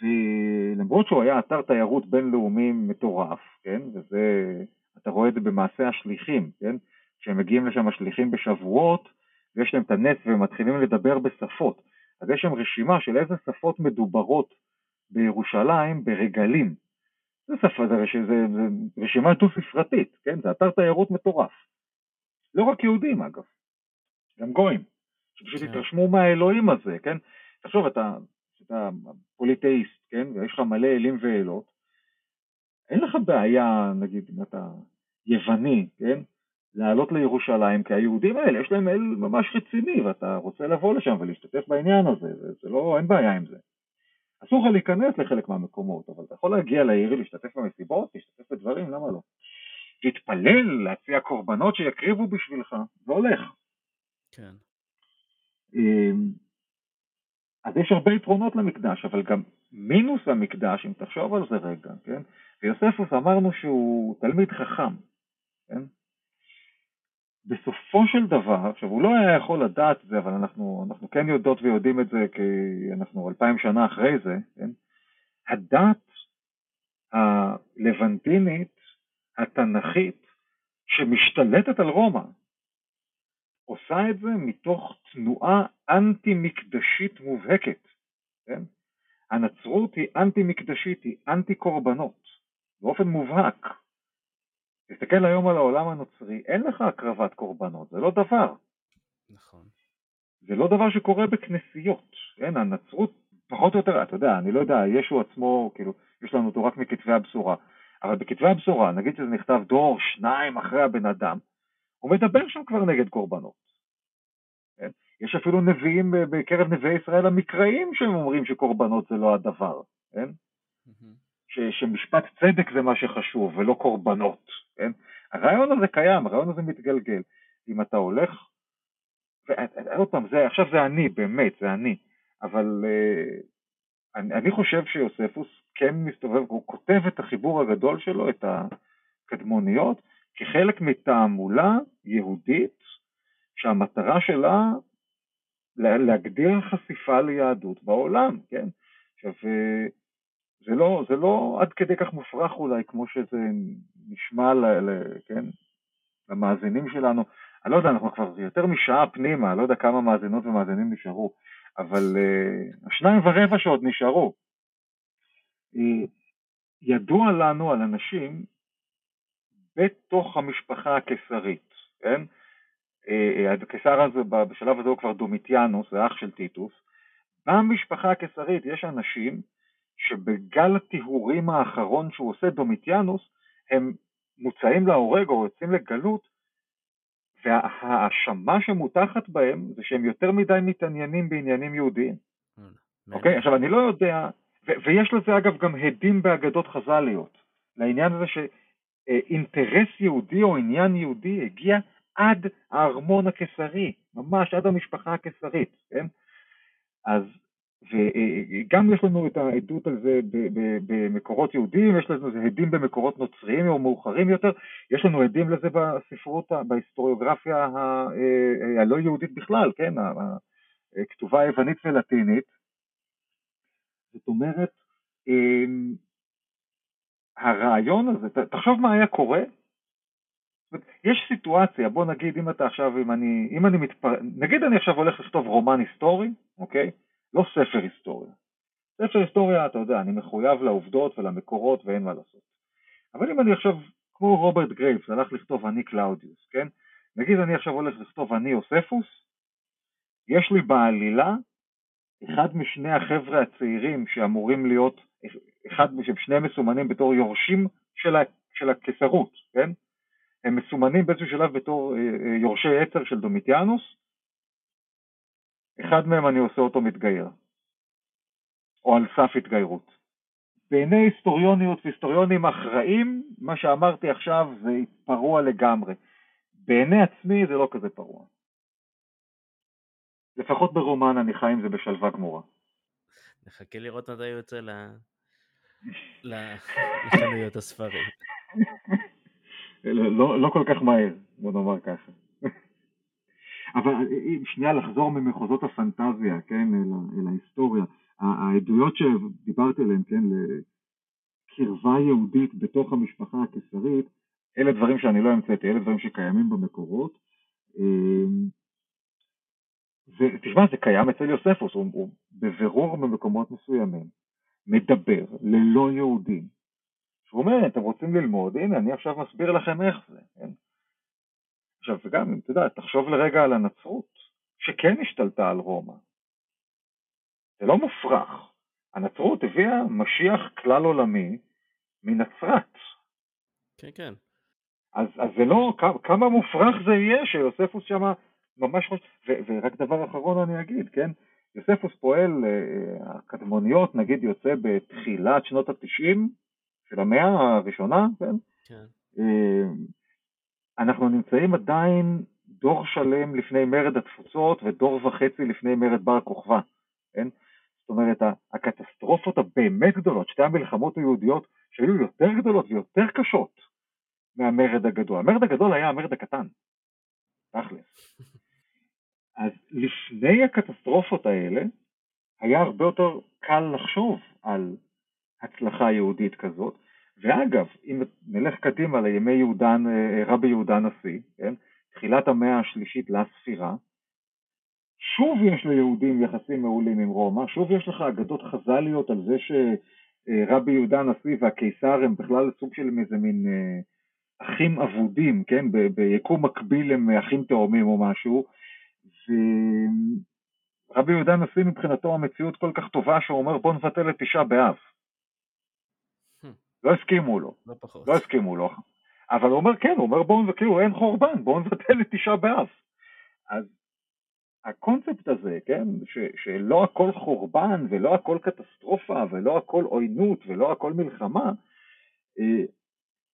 ולמרות שהוא היה אתר תיירות בינלאומי מטורף, כן, וזה, אתה רואה את זה במעשה השליחים, כן, כשהם מגיעים לשם השליחים בשבועות, ויש להם את הנס והם מתחילים לדבר בשפות, אז יש שם רשימה של איזה שפות מדוברות בירושלים ברגלים. זה שפה, זה, זה, זה, זה רשימה דו-ספרתית, כן, זה אתר תיירות מטורף. לא רק יהודים אגב, גם גויים, שפשוט כן. התרשמו מהאלוהים הזה, כן? תחשוב, אתה אתה פוליטאיסט, כן, ויש לך מלא אלים ואלות, אין לך בעיה, נגיד, אם אתה יווני, כן? לעלות לירושלים, כי היהודים האלה יש להם אל ממש רציני, ואתה רוצה לבוא לשם ולהשתתף בעניין הזה, זה, זה לא, אין בעיה עם זה. אסור לך להיכנס לחלק מהמקומות, אבל אתה יכול להגיע לעיר, להשתתף במסיבות, להשתתף בדברים, למה לא? להתפלל, להציע קורבנות שיקריבו בשבילך, זה הולך. כן. אז יש הרבה יתרונות למקדש, אבל גם מינוס המקדש, אם תחשוב על זה רגע, כן? ויוספוס אמרנו שהוא תלמיד חכם, כן? בסופו של דבר, עכשיו הוא לא היה יכול לדעת את זה, אבל אנחנו, אנחנו כן יודעות ויודעים את זה כי אנחנו אלפיים שנה אחרי זה, כן? הדת הלבנטינית, התנ"כית, שמשתלטת על רומא, עושה את זה מתוך תנועה אנטי-מקדשית מובהקת, כן? הנצרות היא אנטי-מקדשית, היא אנטי-קורבנות, באופן מובהק. תסתכל היום על העולם הנוצרי, אין לך הקרבת קורבנות, זה לא דבר. נכון. זה לא דבר שקורה בכנסיות, כן? הנצרות, פחות או יותר, אתה יודע, אני לא יודע, ישו עצמו, כאילו, יש לנו אותו רק מכתבי הבשורה, אבל בכתבי הבשורה, נגיד שזה נכתב דור, שניים אחרי הבן אדם, הוא מדבר שם כבר נגד קורבנות. כן? יש אפילו נביאים בקרב נביאי ישראל המקראיים שהם אומרים שקורבנות זה לא הדבר, כן? Mm-hmm. ש, שמשפט צדק זה מה שחשוב ולא קורבנות, כן? הרעיון הזה קיים, הרעיון הזה מתגלגל. אם אתה הולך, ועוד פעם, זה, עכשיו זה אני, באמת, זה אני, אבל uh, אני, אני חושב שיוספוס כן מסתובב, הוא כותב את החיבור הגדול שלו, את הקדמוניות, כחלק מתעמולה יהודית שהמטרה שלה להגדיר חשיפה ליהדות בעולם, כן? עכשיו, אה, זה לא, זה לא עד כדי כך מופרך אולי כמו שזה נשמע ל, ל, כן, למאזינים שלנו. אני לא יודע, אנחנו כבר יותר משעה פנימה, אני לא יודע כמה מאזינות ומאזינים נשארו, אבל uh, השניים ורבע שעוד נשארו. Uh, ידוע לנו על אנשים בתוך המשפחה הקיסרית, כן? Uh, הקיסר הזה בשלב הזה הוא כבר דומיטיאנוס, זה אח של טיטוס. במשפחה הקיסרית יש אנשים שבגל הטיהורים האחרון שהוא עושה דומיטיאנוס, הם מוצאים להורג או יוצאים לגלות, וההאשמה שמוטחת בהם זה שהם יותר מדי מתעניינים בעניינים יהודיים. אוקיי? עכשיו אני לא יודע, ויש לזה אגב גם הדים באגדות חז"ליות, לעניין הזה שאינטרס יהודי או עניין יהודי הגיע עד הארמון הקיסרי, ממש עד המשפחה הקיסרית, כן? אז וגם יש לנו את העדות על זה במקורות יהודיים, יש לנו עדים במקורות נוצריים או מאוחרים יותר, יש לנו עדים לזה בספרות, בהיסטוריוגרפיה הלא יהודית בכלל, כן, הכתובה היוונית ולטינית. זאת אומרת, אמ, הרעיון הזה, תחשוב מה היה קורה, יש סיטואציה, בוא נגיד אם אתה עכשיו, אם אני, אם אני מתפר... נגיד אני עכשיו הולך לכתוב רומן היסטורי, אוקיי? לא ספר היסטוריה. ספר היסטוריה, אתה יודע, אני מחויב לעובדות ולמקורות ואין מה לעשות. אבל אם אני עכשיו, כמו רוברט גרייבס, הלך לכתוב אני קלאודיוס, כן? נגיד אני עכשיו הולך לכתוב אני יוספוס, יש לי בעלילה אחד משני החבר'ה הצעירים שאמורים להיות, אחד ששניהם מסומנים בתור יורשים של, ה, של הקיסרות, כן? הם מסומנים באיזשהו שלב בתור אה, אה, יורשי עצר של דומיטיאנוס, אחד מהם אני עושה אותו מתגייר, או על סף התגיירות. בעיני היסטוריוניות והיסטוריונים אחראים, מה שאמרתי עכשיו זה פרוע לגמרי. בעיני עצמי זה לא כזה פרוע. לפחות ברומן אני חי עם זה בשלווה גמורה. נחכה לראות מתי יוצא. *laughs* לחנויות הספרים. לא, לא כל כך מהר, בוא נאמר ככה. *laughs* אבל שנייה לחזור ממחוזות הפנטזיה, כן, אל, אל ההיסטוריה. העדויות שדיברתי עליהן, כן, לקרבה יהודית בתוך המשפחה הקיסרית, אלה דברים שאני לא המצאתי, אלה דברים שקיימים במקורות. אמ, ותשמע, זה קיים אצל יוספוס, הוא, הוא בבירור במקומות מסוימים מדבר ללא יהודים. הוא אומר, אתם רוצים ללמוד, הנה, אני עכשיו מסביר לכם איך זה. כן? עכשיו, וגם, אתה יודע, תחשוב לרגע על הנצרות, שכן השתלטה על רומא. זה לא מופרך. הנצרות הביאה משיח כלל עולמי מנצרת. כן, כן. אז, אז זה לא, כמה, כמה מופרך זה יהיה שיוספוס שמה ממש חושב, ורק דבר אחרון אני אגיד, כן? יוספוס פועל, אה, הקדמוניות נגיד יוצא בתחילת שנות התשעים של המאה הראשונה, כן? כן. אה, אנחנו נמצאים עדיין דור שלם לפני מרד התפוצות ודור וחצי לפני מרד בר כוכבא, כן? זאת אומרת, הקטסטרופות הבאמת גדולות, שתי המלחמות היהודיות שהיו יותר גדולות ויותר קשות מהמרד הגדול. המרד הגדול היה המרד הקטן, תכלס. *laughs* אז לפני הקטסטרופות האלה, היה הרבה יותר קל לחשוב על הצלחה יהודית כזאת. ואגב, אם נלך קדימה לימי יהודן, אה, רבי יהודה הנשיא, כן? תחילת המאה השלישית לספירה, שוב יש ליהודים יחסים מעולים עם רומא, שוב יש לך אגדות חז"ליות על זה שרבי יהודה הנשיא והקיסר הם בכלל סוג של איזה מין אה, אחים אבודים, כן? ביקום מקביל הם אחים תאומים או משהו, ורבי יהודה הנשיא מבחינתו המציאות כל כך טובה שהוא אומר בוא נבטל את תשעה באב. Hmm. לא הסכימו לו, לא, פחות. לא הסכימו לו, אבל הוא אומר כן, הוא אומר בואו, כאילו אין חורבן, בואו נבטל את תשעה באב. אז הקונספט הזה, כן, ש, שלא הכל חורבן ולא הכל קטסטרופה ולא הכל עוינות ולא הכל מלחמה, אה,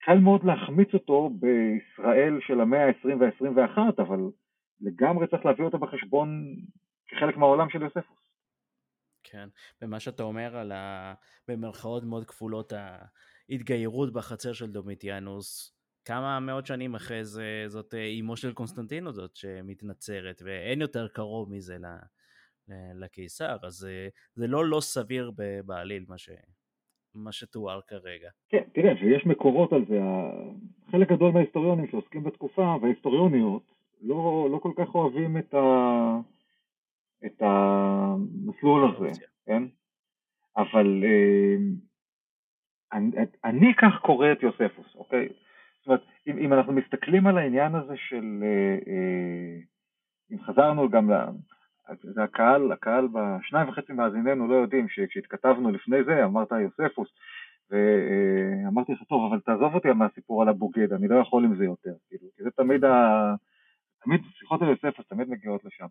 קל מאוד להחמיץ אותו בישראל של המאה ה-20 וה-21, אבל לגמרי צריך להביא אותו בחשבון כחלק מהעולם של יוספוס. כן, ומה שאתה אומר על ה... במרכאות מאוד כפולות ההתגיירות בחצר של דומיטיאנוס, כמה מאות שנים אחרי זה זאת אימו של קונסטנטינו זאת שמתנצרת ואין יותר קרוב מזה לקיסר אז זה לא לא סביר בעליל מה, ש... מה שתואר כרגע. כן, תראה, ויש מקורות על זה, חלק גדול מההיסטוריונים שעוסקים בתקופה וההיסטוריוניות לא, לא כל כך אוהבים את, ה, את המסלול הזה, כן? אבל אה, אני, אני כך קורא את יוספוס, אוקיי? זאת אומרת, אם, אם אנחנו מסתכלים על העניין הזה של, אה, אה, אם חזרנו גם ל... זה הקהל, הקהל בשניים וחצי מאזיננו לא יודעים שכשהתכתבנו לפני זה אמרת יוספוס ואמרתי לך טוב אבל תעזוב אותי מהסיפור על הבוגד אני לא יכול עם זה יותר כאילו כי זה תמיד *laughs* ה... תמיד שיחות על יוספוס תמיד מגיעות לשם.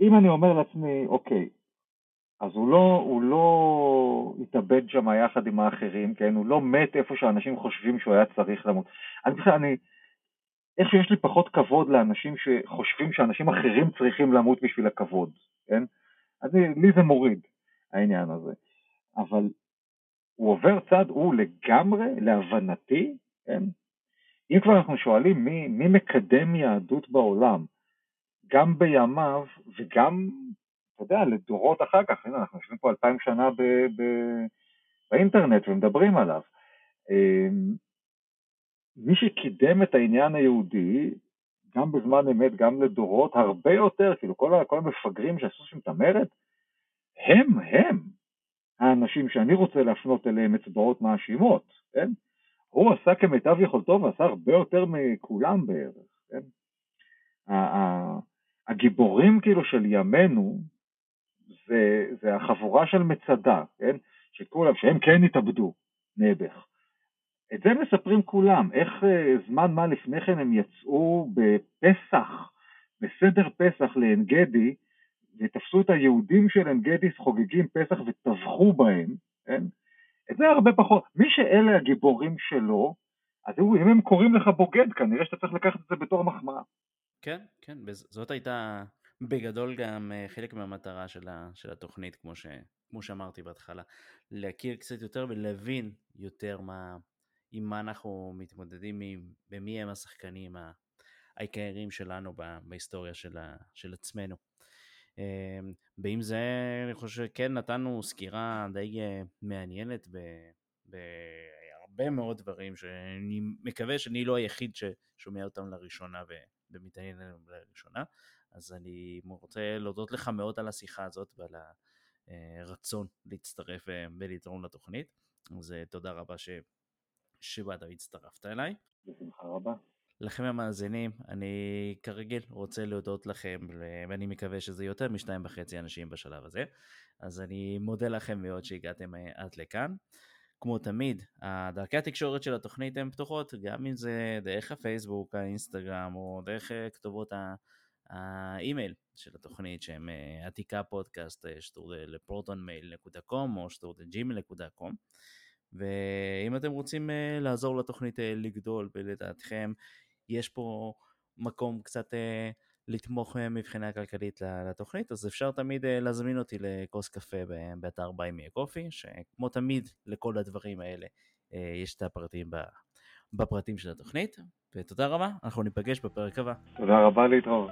אם אני אומר לעצמי, אוקיי, אז הוא לא, הוא לא התאבד שם יחד עם האחרים, כן? הוא לא מת איפה שאנשים חושבים שהוא היה צריך למות. אני בכלל, אני, איכשהו יש לי פחות כבוד לאנשים שחושבים שאנשים אחרים צריכים למות בשביל הכבוד, כן? אז לי זה מוריד, העניין הזה. אבל הוא עובר צד, הוא לגמרי, להבנתי, כן? אם כבר אנחנו שואלים מי, מי מקדם יהדות בעולם, גם בימיו וגם, אתה יודע, לדורות אחר כך, הנה אנחנו יושבים פה אלפיים שנה ב, ב, באינטרנט ומדברים עליו. אמ, מי שקידם את העניין היהודי, גם בזמן אמת, גם לדורות, הרבה יותר, כאילו כל, כל המפגרים שעשו שם את המרד, הם, הם האנשים שאני רוצה להפנות אליהם אצבעות מאשימות, כן? הוא עשה כמיטב יכולתו ועשה הרבה יותר מכולם בערך, כן? הגיבורים כאילו של ימינו זה, זה החבורה של מצדה, כן? שכולם, שהם כן התאבדו, נעבך. את זה מספרים כולם, איך אה, זמן מה לפני כן הם יצאו בפסח, בסדר פסח לעין גדי, ותפסו את היהודים של עין גדי חוגגים פסח וטבחו בהם, כן? את זה הרבה פחות. מי שאלה הגיבורים שלו, אז אם הם קוראים לך בוגד, כנראה שאתה צריך לקחת את זה בתור מחמאה. כן, כן, זאת הייתה בגדול גם אה, חלק מהמטרה של, ה, של התוכנית, כמו, ש, כמו שאמרתי בהתחלה. להכיר קצת יותר ולהבין יותר מה, עם מה אנחנו מתמודדים, במי הם השחקנים העיקריים שלנו בהיסטוריה של, ה, של עצמנו. אמ, ועם זה אני חושב שכן נתנו סקירה די אה, מעניינת בהרבה מאוד דברים שאני מקווה שאני לא היחיד ששומע אותם לראשונה ומתעניין עליהם לראשונה. אז אני רוצה להודות לך מאוד על השיחה הזאת ועל הרצון להצטרף אה, ולתרום לתוכנית. אז אה, תודה רבה ש... שבאת והצטרפת אליי. בשמחה רבה. לכם המאזינים, אני כרגיל רוצה להודות לכם, ואני מקווה שזה יותר משניים וחצי אנשים בשלב הזה, אז אני מודה לכם מאוד שהגעתם אה, עד לכאן. כמו תמיד, דרכי התקשורת של התוכנית הן פתוחות, גם אם זה דרך הפייסבוק, האינסטגרם, או דרך כתובות האימייל של התוכנית, שהם עתיקה פודקאסט, שטרודל לפרוטונמייל.קום או שטרודל ג'ימל.קום. ואם אתם רוצים לעזור לתוכנית לגדול, ולדעתכם יש פה מקום קצת לתמוך מבחינה כלכלית לתוכנית, אז אפשר תמיד להזמין אותי לכוס קפה באתר ביי מי קופי, שכמו תמיד לכל הדברים האלה יש את הפרטים בפרטים של התוכנית. ותודה רבה, אנחנו ניפגש בפרק הבא. תודה רבה להתראות.